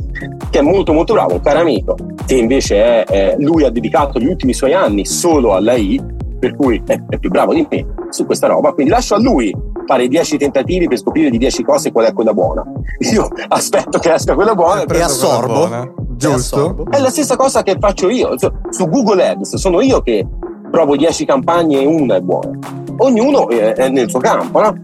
che è molto molto bravo, un caro amico, che invece è, eh, lui ha dedicato gli ultimi suoi anni solo all'AI, per cui è, è più bravo di me su questa roba, quindi lascio a lui fare 10 tentativi per scoprire di 10 cose qual è quella buona. Io aspetto che esca quella buona e assorbo Giusto. È la stessa cosa che faccio io. Su Google Ads sono io che provo 10 campagne e una è buona. Ognuno è nel suo campo, no?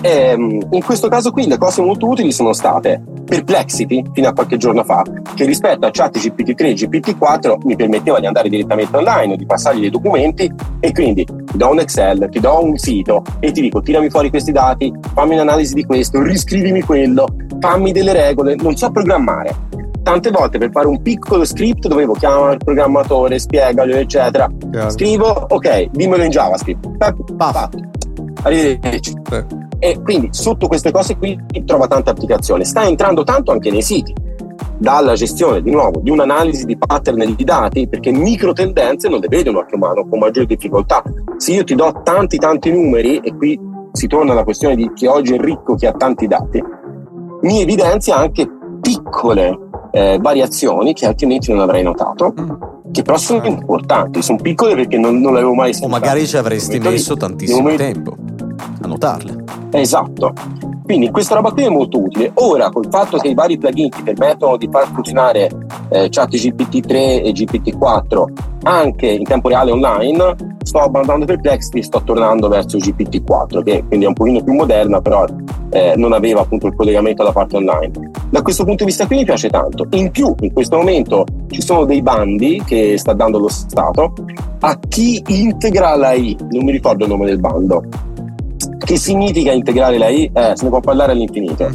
E, ehm, in questo caso qui le cose molto utili sono state Perplexity fino a qualche giorno fa, che rispetto a chat GPT-3 e GPT-4 mi permetteva di andare direttamente online, di passargli dei documenti e quindi ti do un Excel, ti do un sito e ti dico tirami fuori questi dati, fammi un'analisi di questo, riscrivimi quello, fammi delle regole, non so programmare. Tante volte per fare un piccolo script dovevo chiamare il programmatore, spiegarlo, eccetera. Chiaro. Scrivo, ok, dimmelo in JavaScript. Fatto. Arrivederci. Sì e quindi sotto queste cose qui trova tante applicazioni. Sta entrando tanto anche nei siti, dalla gestione di nuovo di un'analisi di pattern di dati, perché micro tendenze non le vede un occhio umano con maggiore difficoltà. Se io ti do tanti tanti numeri, e qui si torna alla questione di chi oggi è ricco, chi ha tanti dati, mi evidenzia anche piccole eh, variazioni che altrimenti non avrei notato. Mm. Che però sono importanti, sono piccole perché non, non le avevo mai sentite. O magari ci avresti messo tantissimo momenti, tempo a notarle. Esatto. Quindi questa roba qui è molto utile. Ora, col fatto che i vari plugin ti permettono di far funzionare eh, chat GPT-3 e GPT-4 anche in tempo reale online, sto abbandonando Perplexity e sto tornando verso GPT-4, che quindi è un pochino più moderna, però eh, non aveva appunto il collegamento alla parte online. Da questo punto di vista qui mi piace tanto. In più, in questo momento ci sono dei bandi che sta dando lo Stato a chi integra l'AI, non mi ricordo il nome del bando che significa integrare la I? Eh, se ne può parlare all'infinito.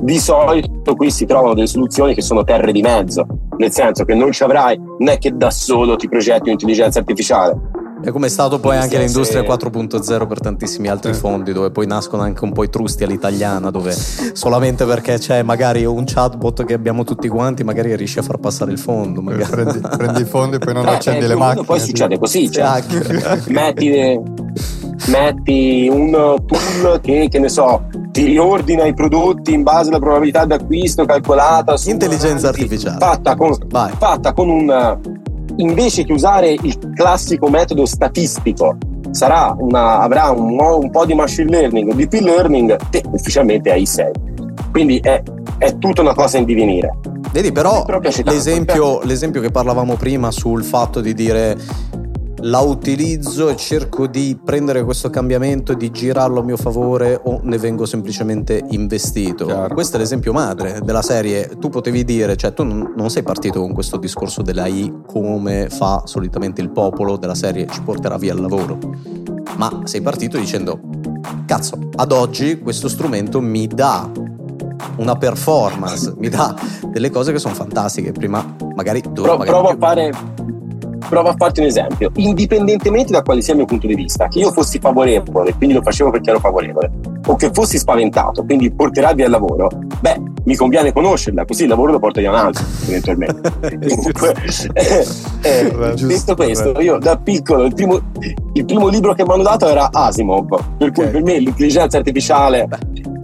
Di solito qui si trovano delle soluzioni che sono terre di mezzo, nel senso che non ci avrai, non è che da solo ti progetti un'intelligenza artificiale. E come è stato poi anche l'industria 4.0 per tantissimi altri fondi, dove poi nascono anche un po' i trusti all'italiana, dove solamente perché c'è magari un chatbot che abbiamo tutti quanti, magari riesci a far passare il fondo. Magari. Prendi, prendi i fondi e poi non eh, accendi eh, le macchine. Poi succede così, cioè, [LAUGHS] metti, le, metti un tool che, che ne so, ti riordina i prodotti in base alla probabilità d'acquisto calcolata su intelligenza artificiale fatta con, fatta con un invece che usare il classico metodo statistico una, avrà un, un, po' di machine learning o deep learning te ufficialmente hai 6 quindi è, è tutta una cosa in divenire. Vedi però l'esempio, l'esempio che parlavamo prima sul fatto di dire la utilizzo e cerco di prendere questo cambiamento e di girarlo a mio favore o ne vengo semplicemente investito. Chiaro. Questo è l'esempio madre della serie. Tu potevi dire, cioè tu non sei partito con questo discorso dell'AI come fa solitamente il popolo della serie ci porterà via il lavoro, ma sei partito dicendo, cazzo, ad oggi questo strumento mi dà una performance, mi dà delle cose che sono fantastiche. Prima magari tu... Pro, magari provo a fare provo a farti un esempio, indipendentemente da quale sia il mio punto di vista, che io fossi favorevole, quindi lo facevo perché ero favorevole, o che fossi spaventato, quindi porterà via il lavoro, beh, mi conviene conoscerla, così il lavoro lo porta via un altro, eventualmente. [LAUGHS] Comunque, eh, eh, detto questo, io da piccolo, il primo, il primo libro che mi hanno dato era Asimov, per cui okay. per me l'intelligenza artificiale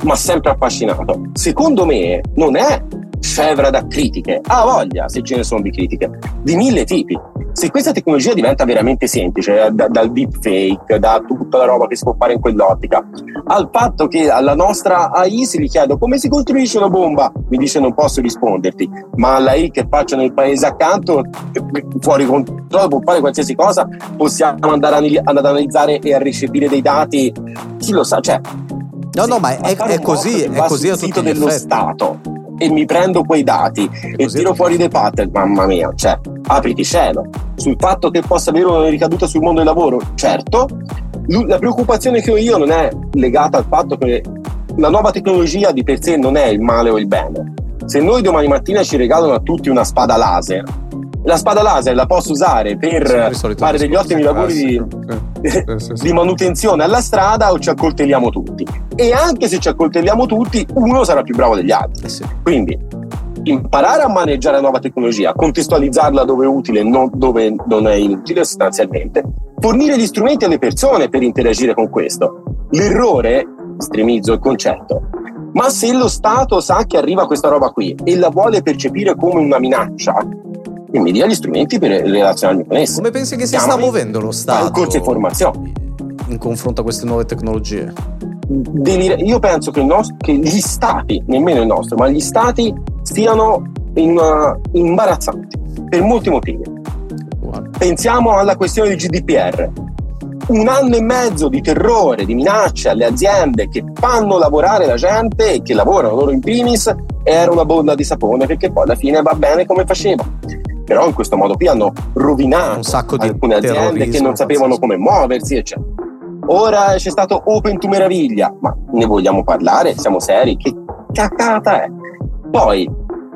mi ha sempre affascinato. Secondo me non è scevra da critiche, ha voglia se ce ne sono di critiche, di mille tipi. Se questa tecnologia diventa veramente semplice, da, dal deepfake, da tutta la roba che si può fare in quell'ottica, al fatto che alla nostra AI se gli chiedo come si costruisce una bomba, mi dice non posso risponderti, ma all'AI che faccio nel paese accanto, fuori controllo, può fare qualsiasi cosa, possiamo andare ad analizzare e a recepire dei dati, chi lo sa, cioè... No, no, ma è, è così, è così a tutti gli dello effetti. Stato e mi prendo quei dati e tiro fuori dei pattern, mamma mia, cioè, apriti cielo. Sul fatto che possa avere una ricaduta sul mondo del lavoro, certo, la preoccupazione che ho io non è legata al fatto che la nuova tecnologia di per sé non è il male o il bene. Se noi domani mattina ci regalano a tutti una spada laser, la spada laser la posso usare per fare degli ottimi lavori di, di, manutenzione alla strada o ci accoltelliamo tutti. E anche se ci accoltelliamo tutti, uno sarà più bravo degli altri. Eh Quindi imparare a maneggiare la nuova tecnologia, contestualizzarla dove è utile, non dove non è inutile sostanzialmente, fornire gli strumenti alle persone per interagire con questo. L'errore, estremizzo il concetto, ma se lo Stato sa che arriva questa roba qui e la vuole percepire come una minaccia, e mi dia gli strumenti per relazionarmi con essa. Come pensi che si sta muovendo lo Stato? Un corso di formazione. In confronto a queste nuove tecnologie? Io penso che, nostro, che, gli stati, nemmeno il nostro, ma gli stati stiano in una, imbarazzanti per molti motivi. Pensiamo alla questione di GDPR. Un anno e mezzo di terrore, di minacce alle aziende che fanno lavorare la gente e che lavorano loro in primis era una bolla di sapone perché poi alla fine va bene come faceva. Però in questo modo qui hanno rovinato Un sacco di alcune aziende che non sapevano come muoversi, eccetera. Ora c'è stato Open to Meraviglia, ma ne vogliamo parlare? Siamo seri? Che cacata è? Poi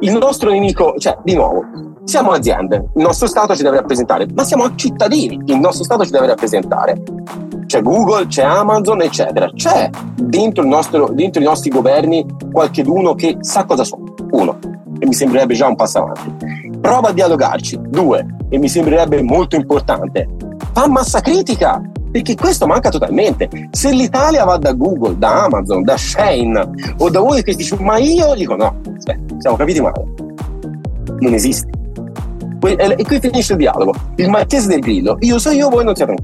il nostro nemico, cioè di nuovo, siamo aziende, il nostro Stato ci deve rappresentare, ma siamo cittadini, il nostro Stato ci deve rappresentare. C'è Google, c'è Amazon, eccetera. C'è dentro, il nostro, dentro i nostri governi qualcheduno che sa cosa sono. Uno, e mi sembrerebbe già un passo avanti. Prova a dialogarci. Due, e mi sembrerebbe molto importante, fa massa critica. Perché questo manca totalmente. Se l'Italia va da Google, da Amazon, da Shane o da di questi, dice, ma io dico no, aspetta, siamo capiti male. Non esiste. E qui finisce il dialogo. Il marchese del grillo, io so io, voi non siete.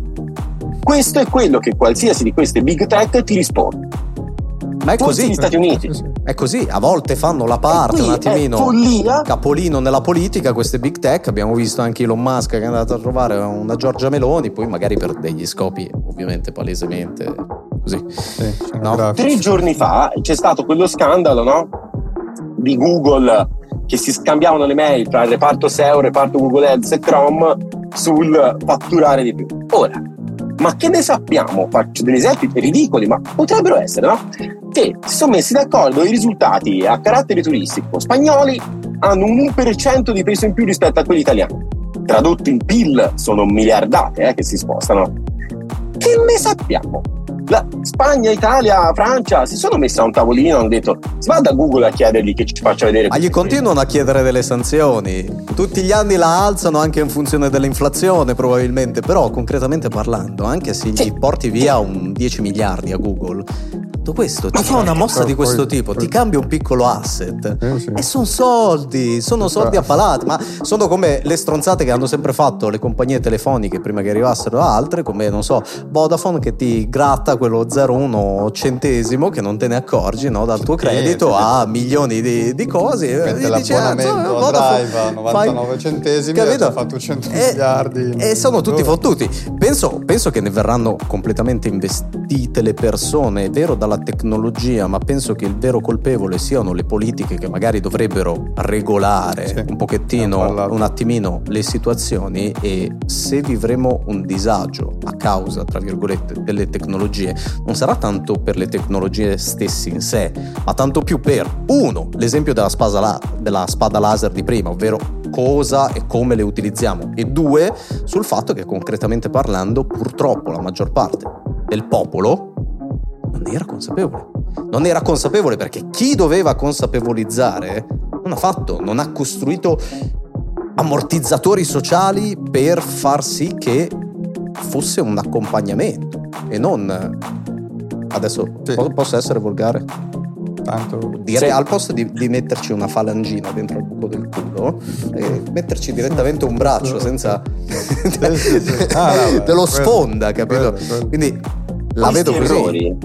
Questo è quello che qualsiasi di queste big tech ti risponde. Ma è Forse così. gli Stati Uniti. È così, a volte fanno la parte un attimino capolino nella politica, queste big tech, abbiamo visto anche Elon Musk che è andato a trovare una Giorgia Meloni, poi magari per degli scopi ovviamente palesemente così. Sì, No. Tre giorni fa c'è stato quello scandalo, no? Di Google che si scambiavano le mail tra il reparto SEO, il reparto Google Ads e Chrome sul fatturare di più. Ora, ma che ne sappiamo? Faccio degli esempi ridicoli, ma potrebbero essere, no? Che si sono messi d'accordo i risultati a carattere turistico spagnoli hanno un 1% di peso in più rispetto a quelli italiani. Tradotto in PIL sono miliardate eh, che si spostano. Che ne sappiamo? La Spagna, Italia, Francia si sono messi a un tavolino e hanno detto si va da Google a chiedergli che ci faccia vedere Ma gli continuano a chiedere delle sanzioni. Tutti gli anni la alzano anche in funzione dell'inflazione, probabilmente. Però, concretamente parlando, anche se gli porti via un 10 miliardi a Google, tutto questo ti fa una mossa di questo poi- tipo, poi- ti cambia un piccolo asset. Sì, sì. E sono soldi, sono soldi a palate, ma sono come le stronzate che hanno sempre fatto le compagnie telefoniche prima che arrivassero altre, come non so, Vodafone che ti gratta quello 0,1 centesimo che non te ne accorgi no, dal tuo credito sì. a milioni di, di cose. e dici, ah, so, a Vodafone, Drive a 99 centesimi e capito? ha fatto 100 E- miliardi in- E sono tutti fottuti. Penso, penso che ne verranno completamente investite le persone, è vero dalla tecnologia, ma penso che il vero colpevole siano le politiche che magari dovrebbero regolare Sì, un pochettino, un attimino le situazioni e se vivremo un disagio a causa, tra virgolette, delle tecnologie, non sarà tanto per le tecnologie stesse in sé, ma tanto più per uno, l'esempio della spada, la- della spada laser di prima, ovvero cosa e come le utilizziamo e due sul fatto che concretamente parlando purtroppo la maggior parte del popolo non era consapevole. Non era consapevole perché chi doveva consapevolizzare non ha fatto, non ha costruito ammortizzatori sociali per far sì che fosse un accompagnamento e non adesso Sì. po- posso essere volgare Tanto... dire Sì. al posto di, di metterci una falangina dentro il buco del culo metterci direttamente un braccio senza sì. Ah, no, [LAUGHS] te lo sfonda capito quello- quello. quindi la Questi vedo così errori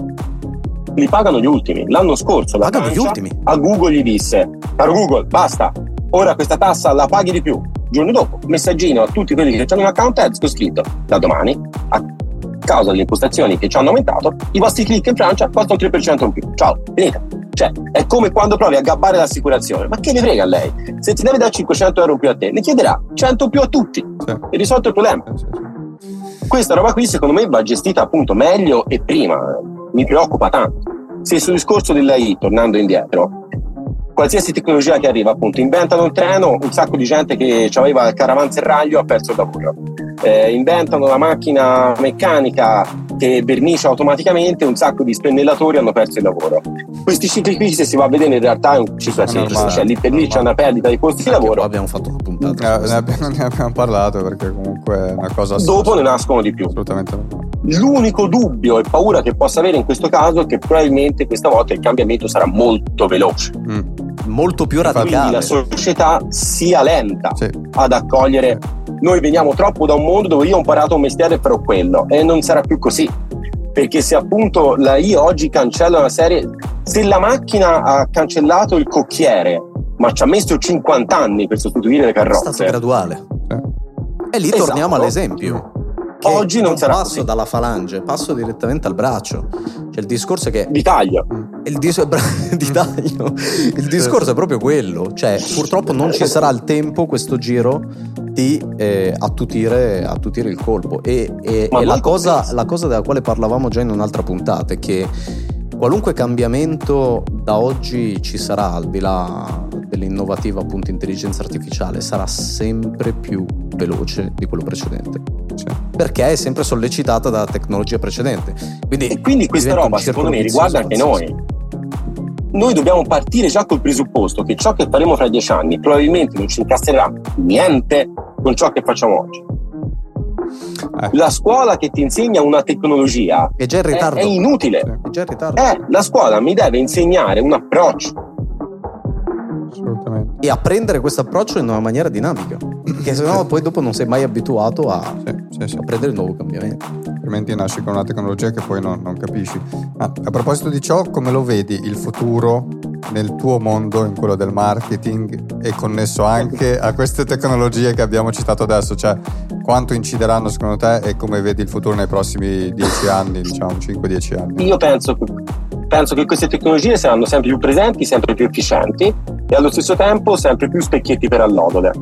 li pagano gli ultimi. L'anno scorso la Pagano gli ultimi. a Google gli disse: Caro Google, basta, ora questa tassa la paghi di più. Giorno dopo, messaggino a tutti quelli che hanno un account ads con scritto: Da domani, a causa delle impostazioni che ci hanno aumentato, i vostri click in Francia costano 3% in più. Ciao, finita. Cioè, è come quando provi a gabbare l'assicurazione. Ma che ne frega a lei? Se ti deve dare 500 euro in più a te, ne chiederà 100 in più a tutti. Sì. E risolto il problema sì, sì. Questa roba qui secondo me va gestita appunto meglio e prima. Mi preoccupa tanto. Se sul discorso dell'AI tornando indietro qualsiasi tecnologia che arriva appunto inventano il treno un sacco di gente che aveva il caravanserraglio ha perso il lavoro Eh, inventano la macchina meccanica che vernicia automaticamente un sacco di spennellatori hanno perso il lavoro. Questi cicli qui se si va a vedere in realtà è un ciclo a sé, normale, cioè lì per lì c'è una perdita di posti di lavoro. abbiamo fatto una puntata Eh, ne, abbiamo, ne abbiamo parlato perché comunque è una cosa dopo ne nascono di più. Assolutamente. L'unico dubbio e paura che possa avere in questo caso è che probabilmente questa volta il cambiamento sarà molto veloce. Mm, molto più Infatti, Quindi radicale la società sia lenta sì. ad accogliere. Noi veniamo troppo da un mondo dove io ho imparato un mestiere e farò quello e non sarà più così. Perché se appunto la I oggi cancella una serie, se la macchina ha cancellato il cocchiere ma ci ha messo 50 anni per sostituire le È carrozze. stato graduale. E lì Esatto. torniamo all'esempio. Oggi non sarà passo così. dalla falange, passo direttamente al braccio. Cioè il discorso è che Di taglio. il, dis- [LAUGHS] di taglio. il discorso è proprio quello. Cioè, purtroppo non ci sarà il tempo, questo giro, di eh, attutire, attutire il colpo. E, e- e la, cosa, la cosa della quale parlavamo già in un'altra puntata è che qualunque cambiamento da oggi ci sarà, al di là dell'innovativa appunto intelligenza artificiale, sarà sempre più veloce di quello precedente. Sì. Perché è sempre sollecitata dalla tecnologia precedente. Quindi, E quindi questa roba, secondo me, riguarda anche noi. Noi dobbiamo partire già col presupposto che ciò che faremo fra dieci anni probabilmente non ci incasserà niente con ciò che facciamo oggi. Eh. La scuola che ti insegna una tecnologia È già in è, ritardo. è inutile. Sì. È già in ritardo. Eh, la scuola mi deve insegnare un approccio. Assolutamente. E apprendere questo approccio in una maniera dinamica. Perché sennò poi dopo non sei mai abituato a, Sì, sì, sì. a prendere il nuovo cambiamento. altrimenti nasci con una tecnologia che poi non, non capisci. Ah, a proposito di ciò, come lo vedi il futuro nel tuo mondo, in quello del marketing, è connesso anche a queste tecnologie che abbiamo citato adesso? Cioè, quanto incideranno secondo te e come vedi il futuro nei prossimi 10 anni, diciamo 5-10 anni? Io penso che, penso che queste tecnologie saranno sempre più presenti, sempre più efficienti e allo stesso tempo sempre più specchietti per allodole.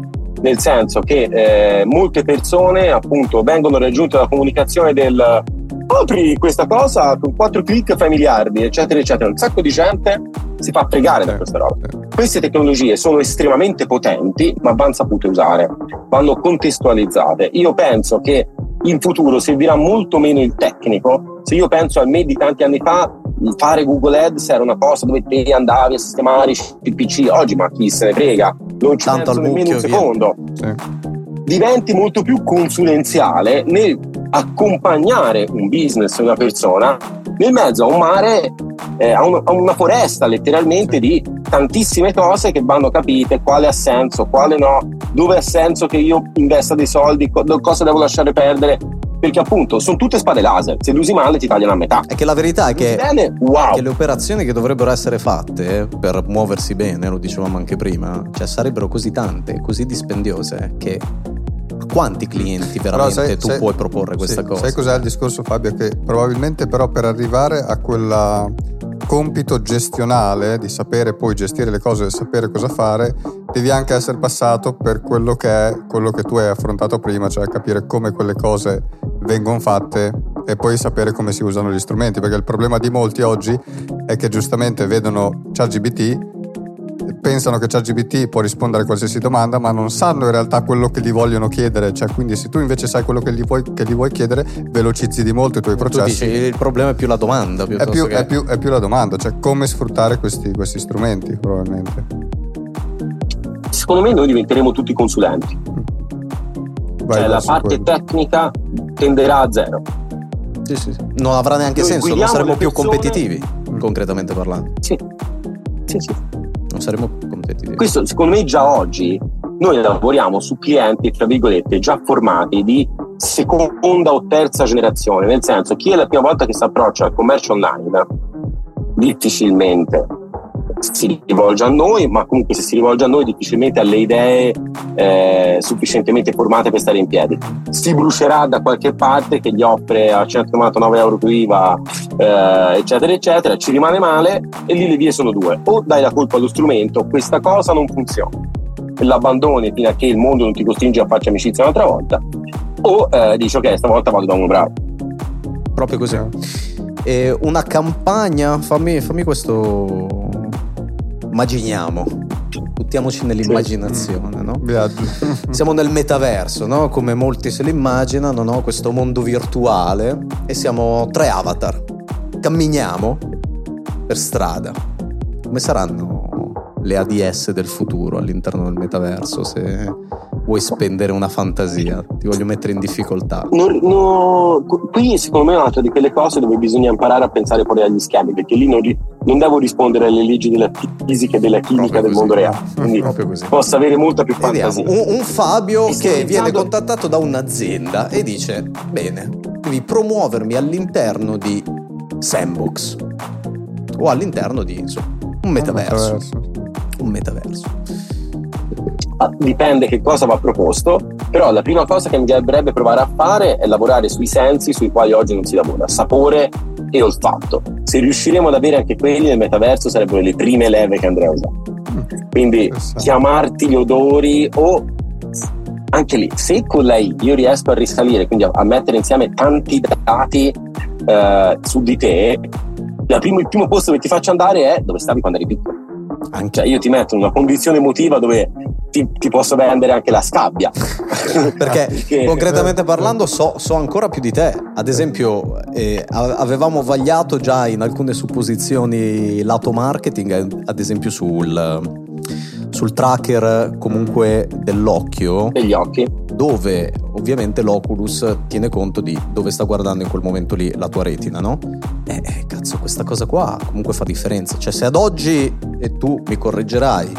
Nel senso che eh, molte persone appunto vengono raggiunte dalla comunicazione del apri questa cosa con quattro clic fai miliardi, eccetera, eccetera. Un sacco di gente si fa fregare da questa roba. Queste tecnologie sono estremamente potenti, ma vanno sapute usare, vanno contestualizzate. Io penso che in futuro servirà molto meno il tecnico. Se io penso al me di tanti anni fa, fare Google Ads era una cosa dove te andavi a sistemare il PC. Oggi, ma chi se ne frega? Non ci Tanto penso nemmeno un secondo Sì. diventi molto più consulenziale nel accompagnare un business, una persona, nel mezzo a un mare, eh, a, un- a una foresta letteralmente di tantissime cose che vanno capite, quale ha senso, quale no, dove ha senso che io investa dei soldi, co- cosa devo lasciare perdere, perché appunto sono tutte spade laser, se le usi male ti tagliano a metà. È che la verità è che, bene, wow! che le operazioni che dovrebbero essere fatte per muoversi bene, lo dicevamo anche prima, cioè sarebbero così tante, così dispendiose che a quanti clienti veramente sai- tu sai- puoi proporre questa sì, cosa? Sai cos'è il discorso Fabio? Che probabilmente però per arrivare a quel compito gestionale di sapere poi gestire le cose e sapere cosa fare, devi anche essere passato per quello che è quello che tu hai affrontato prima, cioè capire come quelle cose vengono fatte e poi sapere come si usano gli strumenti, perché il problema di molti oggi è che giustamente vedono ChatGPT pensano che ChatGPT può rispondere a qualsiasi domanda, ma non sanno in realtà quello che gli vogliono chiedere. Cioè, quindi, se tu invece sai quello che gli vuoi, che gli vuoi chiedere, velocizzi di molto i tuoi tu processi. dici il problema è più la domanda è, più, che... è, più, è più la domanda, cioè come sfruttare questi, questi strumenti, probabilmente. Secondo me noi diventeremo tutti consulenti, Vai cioè la parte quello. tecnica tenderà a zero. Sì, sì, sì. Non avrà neanche Noi senso, non saremo più persone- competitivi, concretamente parlando. Sì, sì, sì. Non saremo più competitivi. Questo secondo me già oggi noi lavoriamo su clienti, tra virgolette, già formati di seconda o terza generazione, nel senso chi è la prima volta che si approccia al commercio online difficilmente si rivolge a noi, ma comunque se si rivolge a noi difficilmente ha le idee eh, sufficientemente formate per stare in piedi. Si brucerà da qualche parte che gli offre a 199 euro più IVA, eh, eccetera, eccetera, ci rimane male e lì le vie sono due. O dai la colpa allo strumento, questa cosa non funziona, l'abbandoni fino a che il mondo non ti costringe a farci amicizia un'altra volta, o eh, dici ok, stavolta vado da uno bravo. Proprio così. E una campagna, fammi, fammi questo. Immaginiamo. Buttiamoci nell'immaginazione, no? Siamo nel metaverso, no? Come molti se lo immaginano, no? Questo mondo virtuale e siamo tre avatar. Camminiamo per strada. Come saranno le ADS del futuro all'interno del metaverso se vuoi spendere una fantasia? Ti voglio mettere in difficoltà. No, qu- qui secondo me è un'altra di quelle cose dove bisogna imparare a pensare fuori dagli schemi, perché lì non, ri- non devo rispondere alle leggi della fisica e della chimica Proprio del così. mondo reale, quindi Proprio così. posso avere molta più Vediamo, fantasia. un, un Fabio che viene pensando- contattato da un'azienda e dice: Bene, devi promuovermi all'interno di Sandbox o all'interno di insomma, un metaverso. Un metaverso. ah, dipende che cosa va proposto, però la prima cosa che mi piacerebbe provare a fare è lavorare sui sensi sui quali oggi non si lavora, sapore e olfatto. Se riusciremo ad avere anche quelli nel metaverso sarebbero le prime leve che andrei a usare. Mm. Quindi chiamarti gli odori o anche lì, se con lei io riesco a risalire, quindi a, mettere insieme tanti dati eh, su di te, primo, il primo posto che ti faccio andare è dove stavi quando eri piccolo. Anche. Cioè io ti metto in una condizione emotiva dove ti, ti posso vendere anche la scabbia. [LAUGHS] Perché, Perché concretamente parlando so, so, ancora più di te. Ad esempio eh, avevamo vagliato già in alcune supposizioni lato marketing, ad esempio sul sul tracker comunque dell'occhio. Degli occhi. Dove ovviamente l'Oculus tiene conto di dove sta guardando in quel momento lì la tua retina, no? Eh, eh, cazzo, questa cosa qua comunque fa differenza. Cioè, se ad oggi, e tu mi correggerai,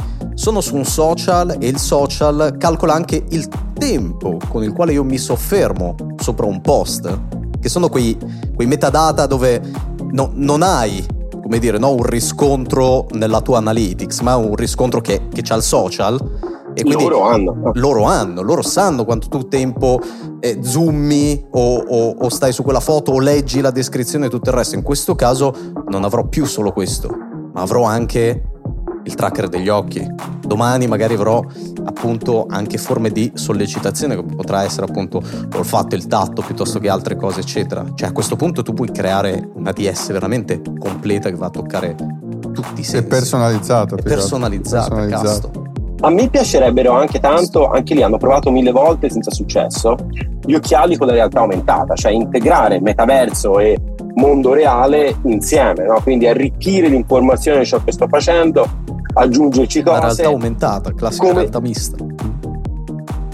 sono su un social e il social calcola anche il tempo con il quale io mi soffermo sopra un post, che sono quei, quei metadata dove no, non hai come dire, no, un riscontro nella tua analytics, ma un riscontro che, che c'ha il social. E quindi loro hanno. Loro hanno, loro sanno quanto tu tempo eh, zoomi o, o, o, stai su quella foto o leggi la descrizione e tutto il resto. In questo caso non avrò più solo questo, ma avrò anche il tracker degli occhi. Domani magari avrò appunto anche forme di sollecitazione che potrà essere appunto l'olfatto, il tatto piuttosto che altre cose eccetera. Cioè a questo punto tu puoi creare una DS veramente completa che va a toccare tutti i sensi. È personalizzato. È personalizzata, personalizzato. A me piacerebbero anche tanto, anche lì hanno provato mille volte senza successo, gli occhiali con la realtà aumentata, cioè integrare metaverso e mondo reale insieme, no? quindi arricchire l'informazione di ciò che sto facendo, aggiungerci cose. La realtà aumentata, classica come... realtà mista.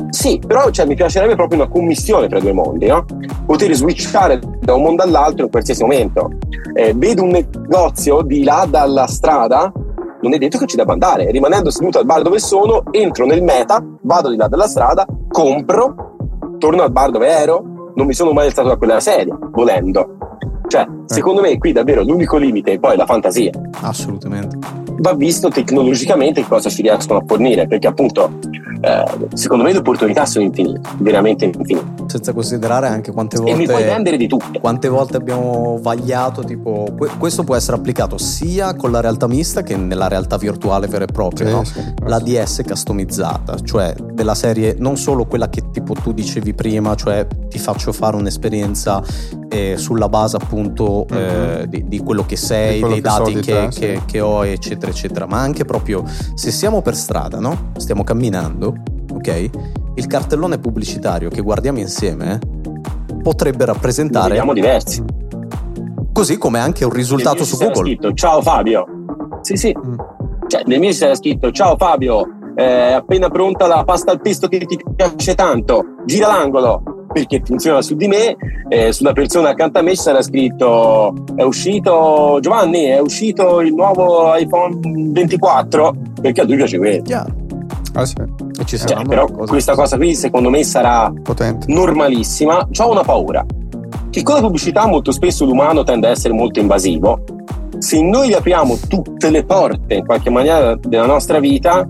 Sì, però cioè, mi piacerebbe proprio una commissione tra i due mondi, no? poter switchare da un mondo all'altro in qualsiasi momento. Eh, vedo un negozio di là dalla strada, non è detto che ci debba andare, rimanendo seduto al bar dove sono, entro nel meta, vado di là dalla strada, compro, torno al bar dove ero, non mi sono mai alzato da quella sedia, volendo. Cioè, secondo me qui davvero l'unico limite è poi la fantasia. Assolutamente. Va visto tecnologicamente cosa ci riescono a fornire, perché appunto eh, secondo me le opportunità sono infinite, veramente infinite. Senza considerare anche quante volte... E mi puoi vendere di tutto. Quante volte abbiamo vagliato, tipo, questo può essere applicato sia con la realtà mista che nella realtà virtuale vera e propria, sì, no? sì, la DS customizzata, cioè della serie non solo quella che tipo tu dicevi prima, cioè ti faccio fare un'esperienza eh, sulla base appunto mm-hmm. eh, di, di, quello che sei, quello dei che dati so che, te, che, sì. che ho, eccetera, eccetera, ma anche proprio se siamo per strada, no? Stiamo camminando ok? Il cartellone pubblicitario che guardiamo insieme potrebbe rappresentare... Vediamo diversi. Così come anche un risultato su Google. Scritto, ciao Fabio. Sì, sì. Mm. Cioè, nel mio c'era scritto, ciao Fabio, è appena pronta la pasta al pesto che ti piace tanto, gira l'angolo perché funziona su di me, eh, sulla persona accanto a me sarà scritto è uscito Giovanni, è uscito il nuovo iPhone 24 perché a lui piace quello. Chiaro. Ah, sì. E ci cioè, però questa cosa qui secondo me sarà Potente. normalissima. Ho una paura. Che con la pubblicità molto spesso l'umano tende a essere molto invasivo. Se noi apriamo tutte le porte in qualche maniera della nostra vita,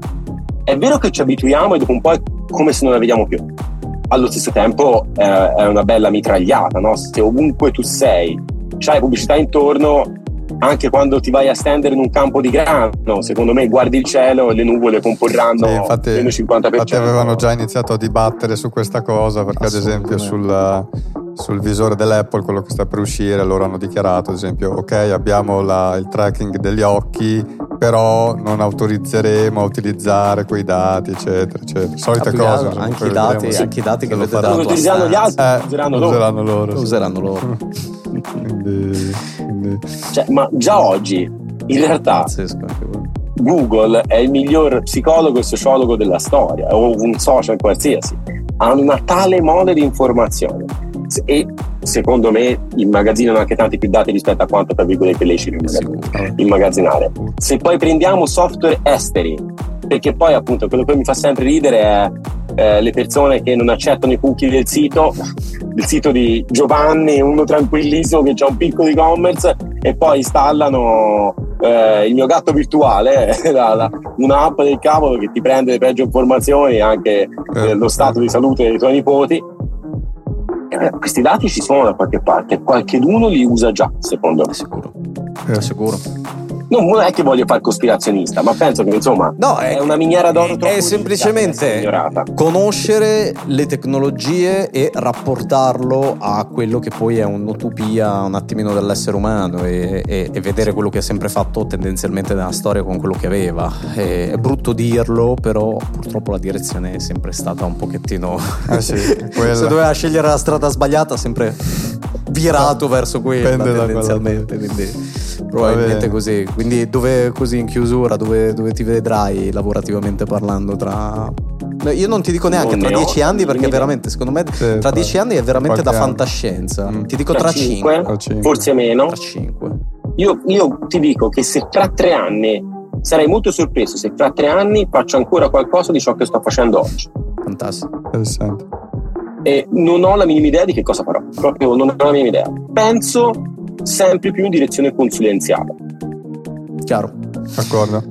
è vero che ci abituiamo e dopo un po' è come se non la vediamo più. Allo stesso tempo eh, è una bella mitragliata, no? Se ovunque tu sei, c'hai pubblicità intorno, anche quando ti vai a stendere in un campo di grano, secondo me guardi il cielo e le nuvole comporranno sì, infatti, meno 50%. Infatti avevano già iniziato a dibattere su questa cosa, perché ad esempio sul, sul, visore dell'Apple, quello che sta per uscire, loro hanno dichiarato, ad esempio, ok, abbiamo la, il tracking degli occhi, però non autorizzeremo a utilizzere quei dati, eccetera, eccetera. Solite cose. Anche i dati, anche i dati che avete dato. Non utilizzeranno gli altri, eh, useranno loro. Useranno loro. Useranno loro. [LAUGHS] Cioè, ma già oggi, in realtà, Google è il miglior psicologo e sociologo della storia, o un social qualsiasi. Ha una tale mole di informazioni e secondo me immagazzinano anche tanti più dati rispetto a quanto tra virgolette lecito immagazzinare. Se poi prendiamo software esteri, perché poi appunto quello che mi fa sempre ridere è eh, le persone che non accettano i cookie del sito, del sito di Giovanni, uno tranquillissimo che ha un piccolo e-commerce e poi installano eh, il mio gatto virtuale, la, la, un'app del cavolo che ti prende le peggio informazioni, anche eh, lo stato di salute dei tuoi nipoti. Eh, questi dati ci sono da qualche parte, qualcheduno li usa già, secondo me. Sicuro. È sicuro non è che voglio fare cospirazionista, ma penso che insomma no, è, è una miniera d'oro È, è semplicemente conoscere le tecnologie e rapportarlo a quello che poi è un'utopia un attimino dell'essere umano e, e, e vedere quello che ha sempre fatto tendenzialmente nella storia con quello che aveva. È, è brutto dirlo, però purtroppo la direzione è sempre stata un pochettino... Eh sì, [LAUGHS] Se doveva scegliere la strada sbagliata, sempre virato verso quella tendenzialmente. Quindi probabilmente così. Quindi dove così in chiusura, dove, dove ti vedrai lavorativamente parlando tra io non ti dico neanche non tra dieci ho, anni perché veramente, secondo me, sì, tra dieci anni è veramente da fantascienza. Mm. Ti dico tra, tra cinque, forse meno. Tra cinque. Io, io, ti dico che se tra tre anni sarei molto sorpreso se tra tre anni faccio ancora qualcosa di ciò che sto facendo oggi. Fantastico. Interessante. E non ho la minima idea di che cosa farò. Proprio non ho la minima idea. Penso sempre più in direzione consulenziale. Chiaro. D'accordo.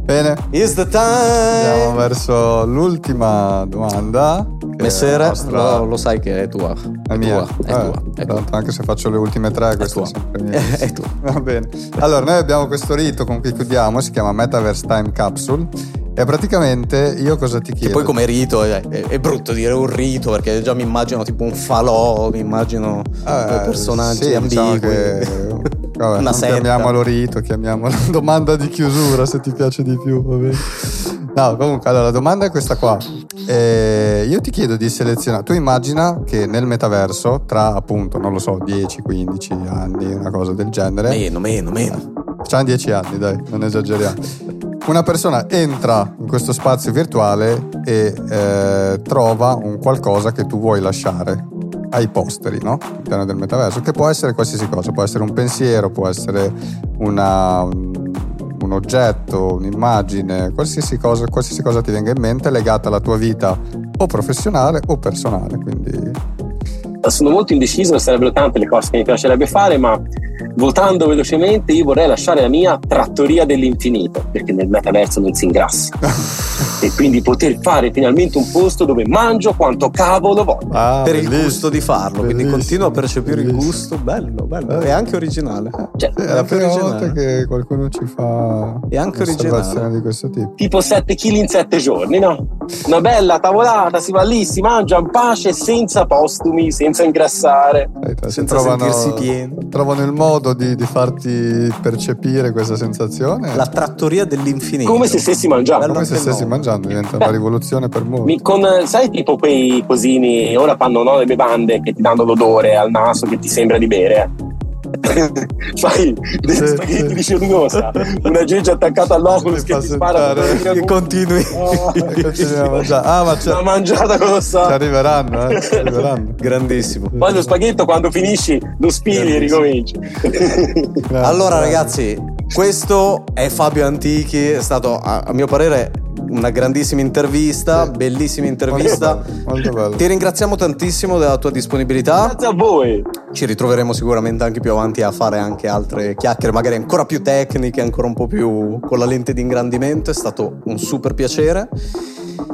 Bene. Is the time. Andiamo verso l'ultima domanda. Messere, nostra... lo, lo, sai che è tua. È, è mia. Tua, è eh, tua, è tua. Anche se faccio le ultime tre, questa è, sempre mia. [LAUGHS] è tua. Va bene. Allora, noi abbiamo questo rito con cui chiudiamo, si chiama Metaverse Time Capsule. E praticamente io cosa ti chiedo? Che poi come rito è, è, è, brutto dire un rito perché già mi immagino tipo un falò, mi immagino eh, personaggi sì, ambigui. Diciamo che [LAUGHS] Vabbè, Una setta. chiamiamolo rito, chiamiamolo [LAUGHS] domanda di chiusura se ti piace di più. Vabbè. No, comunque, allora la domanda è questa qua. Eh, io ti chiedo di selezionare. Tu immagina che nel metaverso, tra appunto, non lo so, 10, 15 anni, una cosa del genere. Meno, meno, meno. C'hanno 10 anni, dai, non esageriamo. Una persona entra in questo spazio virtuale e eh, trova un qualcosa che tu vuoi lasciare ai posteri no? all'interno del metaverso, che può essere qualsiasi cosa, può essere un pensiero, può essere una, un, un, oggetto, un'immagine, qualsiasi cosa, qualsiasi cosa ti venga in mente legata alla tua vita o professionale o personale. Quindi... Sono molto indeciso, sarebbero tante le cose che mi piacerebbe fare, ma Votando velocemente, io vorrei lasciare la mia trattoria dell'infinito, perché nel metaverso non si ingrassa. [LAUGHS] e quindi poter fare finalmente un posto dove mangio quanto cavolo voglio. Ah, per il gusto di farlo, quindi continuo a percepire bellissimo. il gusto, bello, bello, è anche originale. Cioè, è la prima volta che qualcuno ci fa è anche originale di questo tipo. Tipo 7 kg in 7 giorni, no? Una bella tavolata, si va lì, si mangia in pace, senza postumi, senza ingrassare. Eh, senza trovano, sentirsi pieni. Trovano il modo modo di, di, farti percepire questa sensazione? La trattoria dell'infinito. Come se stessi mangiando. Come se stessi no. mangiando, diventa una rivoluzione per molti. Con, sai tipo quei cosini, ora fanno no, le bevande che ti danno l'odore al naso che ti sembra di bere fai dei sì, spaghetti sì. di cellullosa una geggia attaccata all'oculus che ti spara e continui. [LAUGHS] [LAUGHS] Oh, ah ma c'è una mangiata colossale ci arriveranno, eh, ci arriveranno. grandissimo. Poi lo spaghetto quando finisci lo spili e ricominci. Allora ragazzi questo è Fabio Antichi è stato a, a mio parere una grandissima intervista, sì. bellissima intervista. Molto molto bello. Ti ringraziamo tantissimo della tua disponibilità. Grazie a voi. Ci ritroveremo sicuramente anche più avanti a fare anche altre chiacchiere, magari ancora più tecniche, ancora un po' più con la lente di ingrandimento. È stato un super piacere.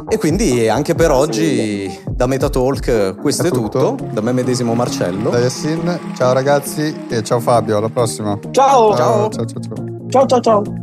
E quindi anche per oggi da Metatalk questo è, è tutto. tutto. Da me medesimo Marcello. Da Yassin. Ciao ragazzi e ciao Fabio, alla prossima. Ciao. Ciao ciao ciao. Ciao ciao ciao.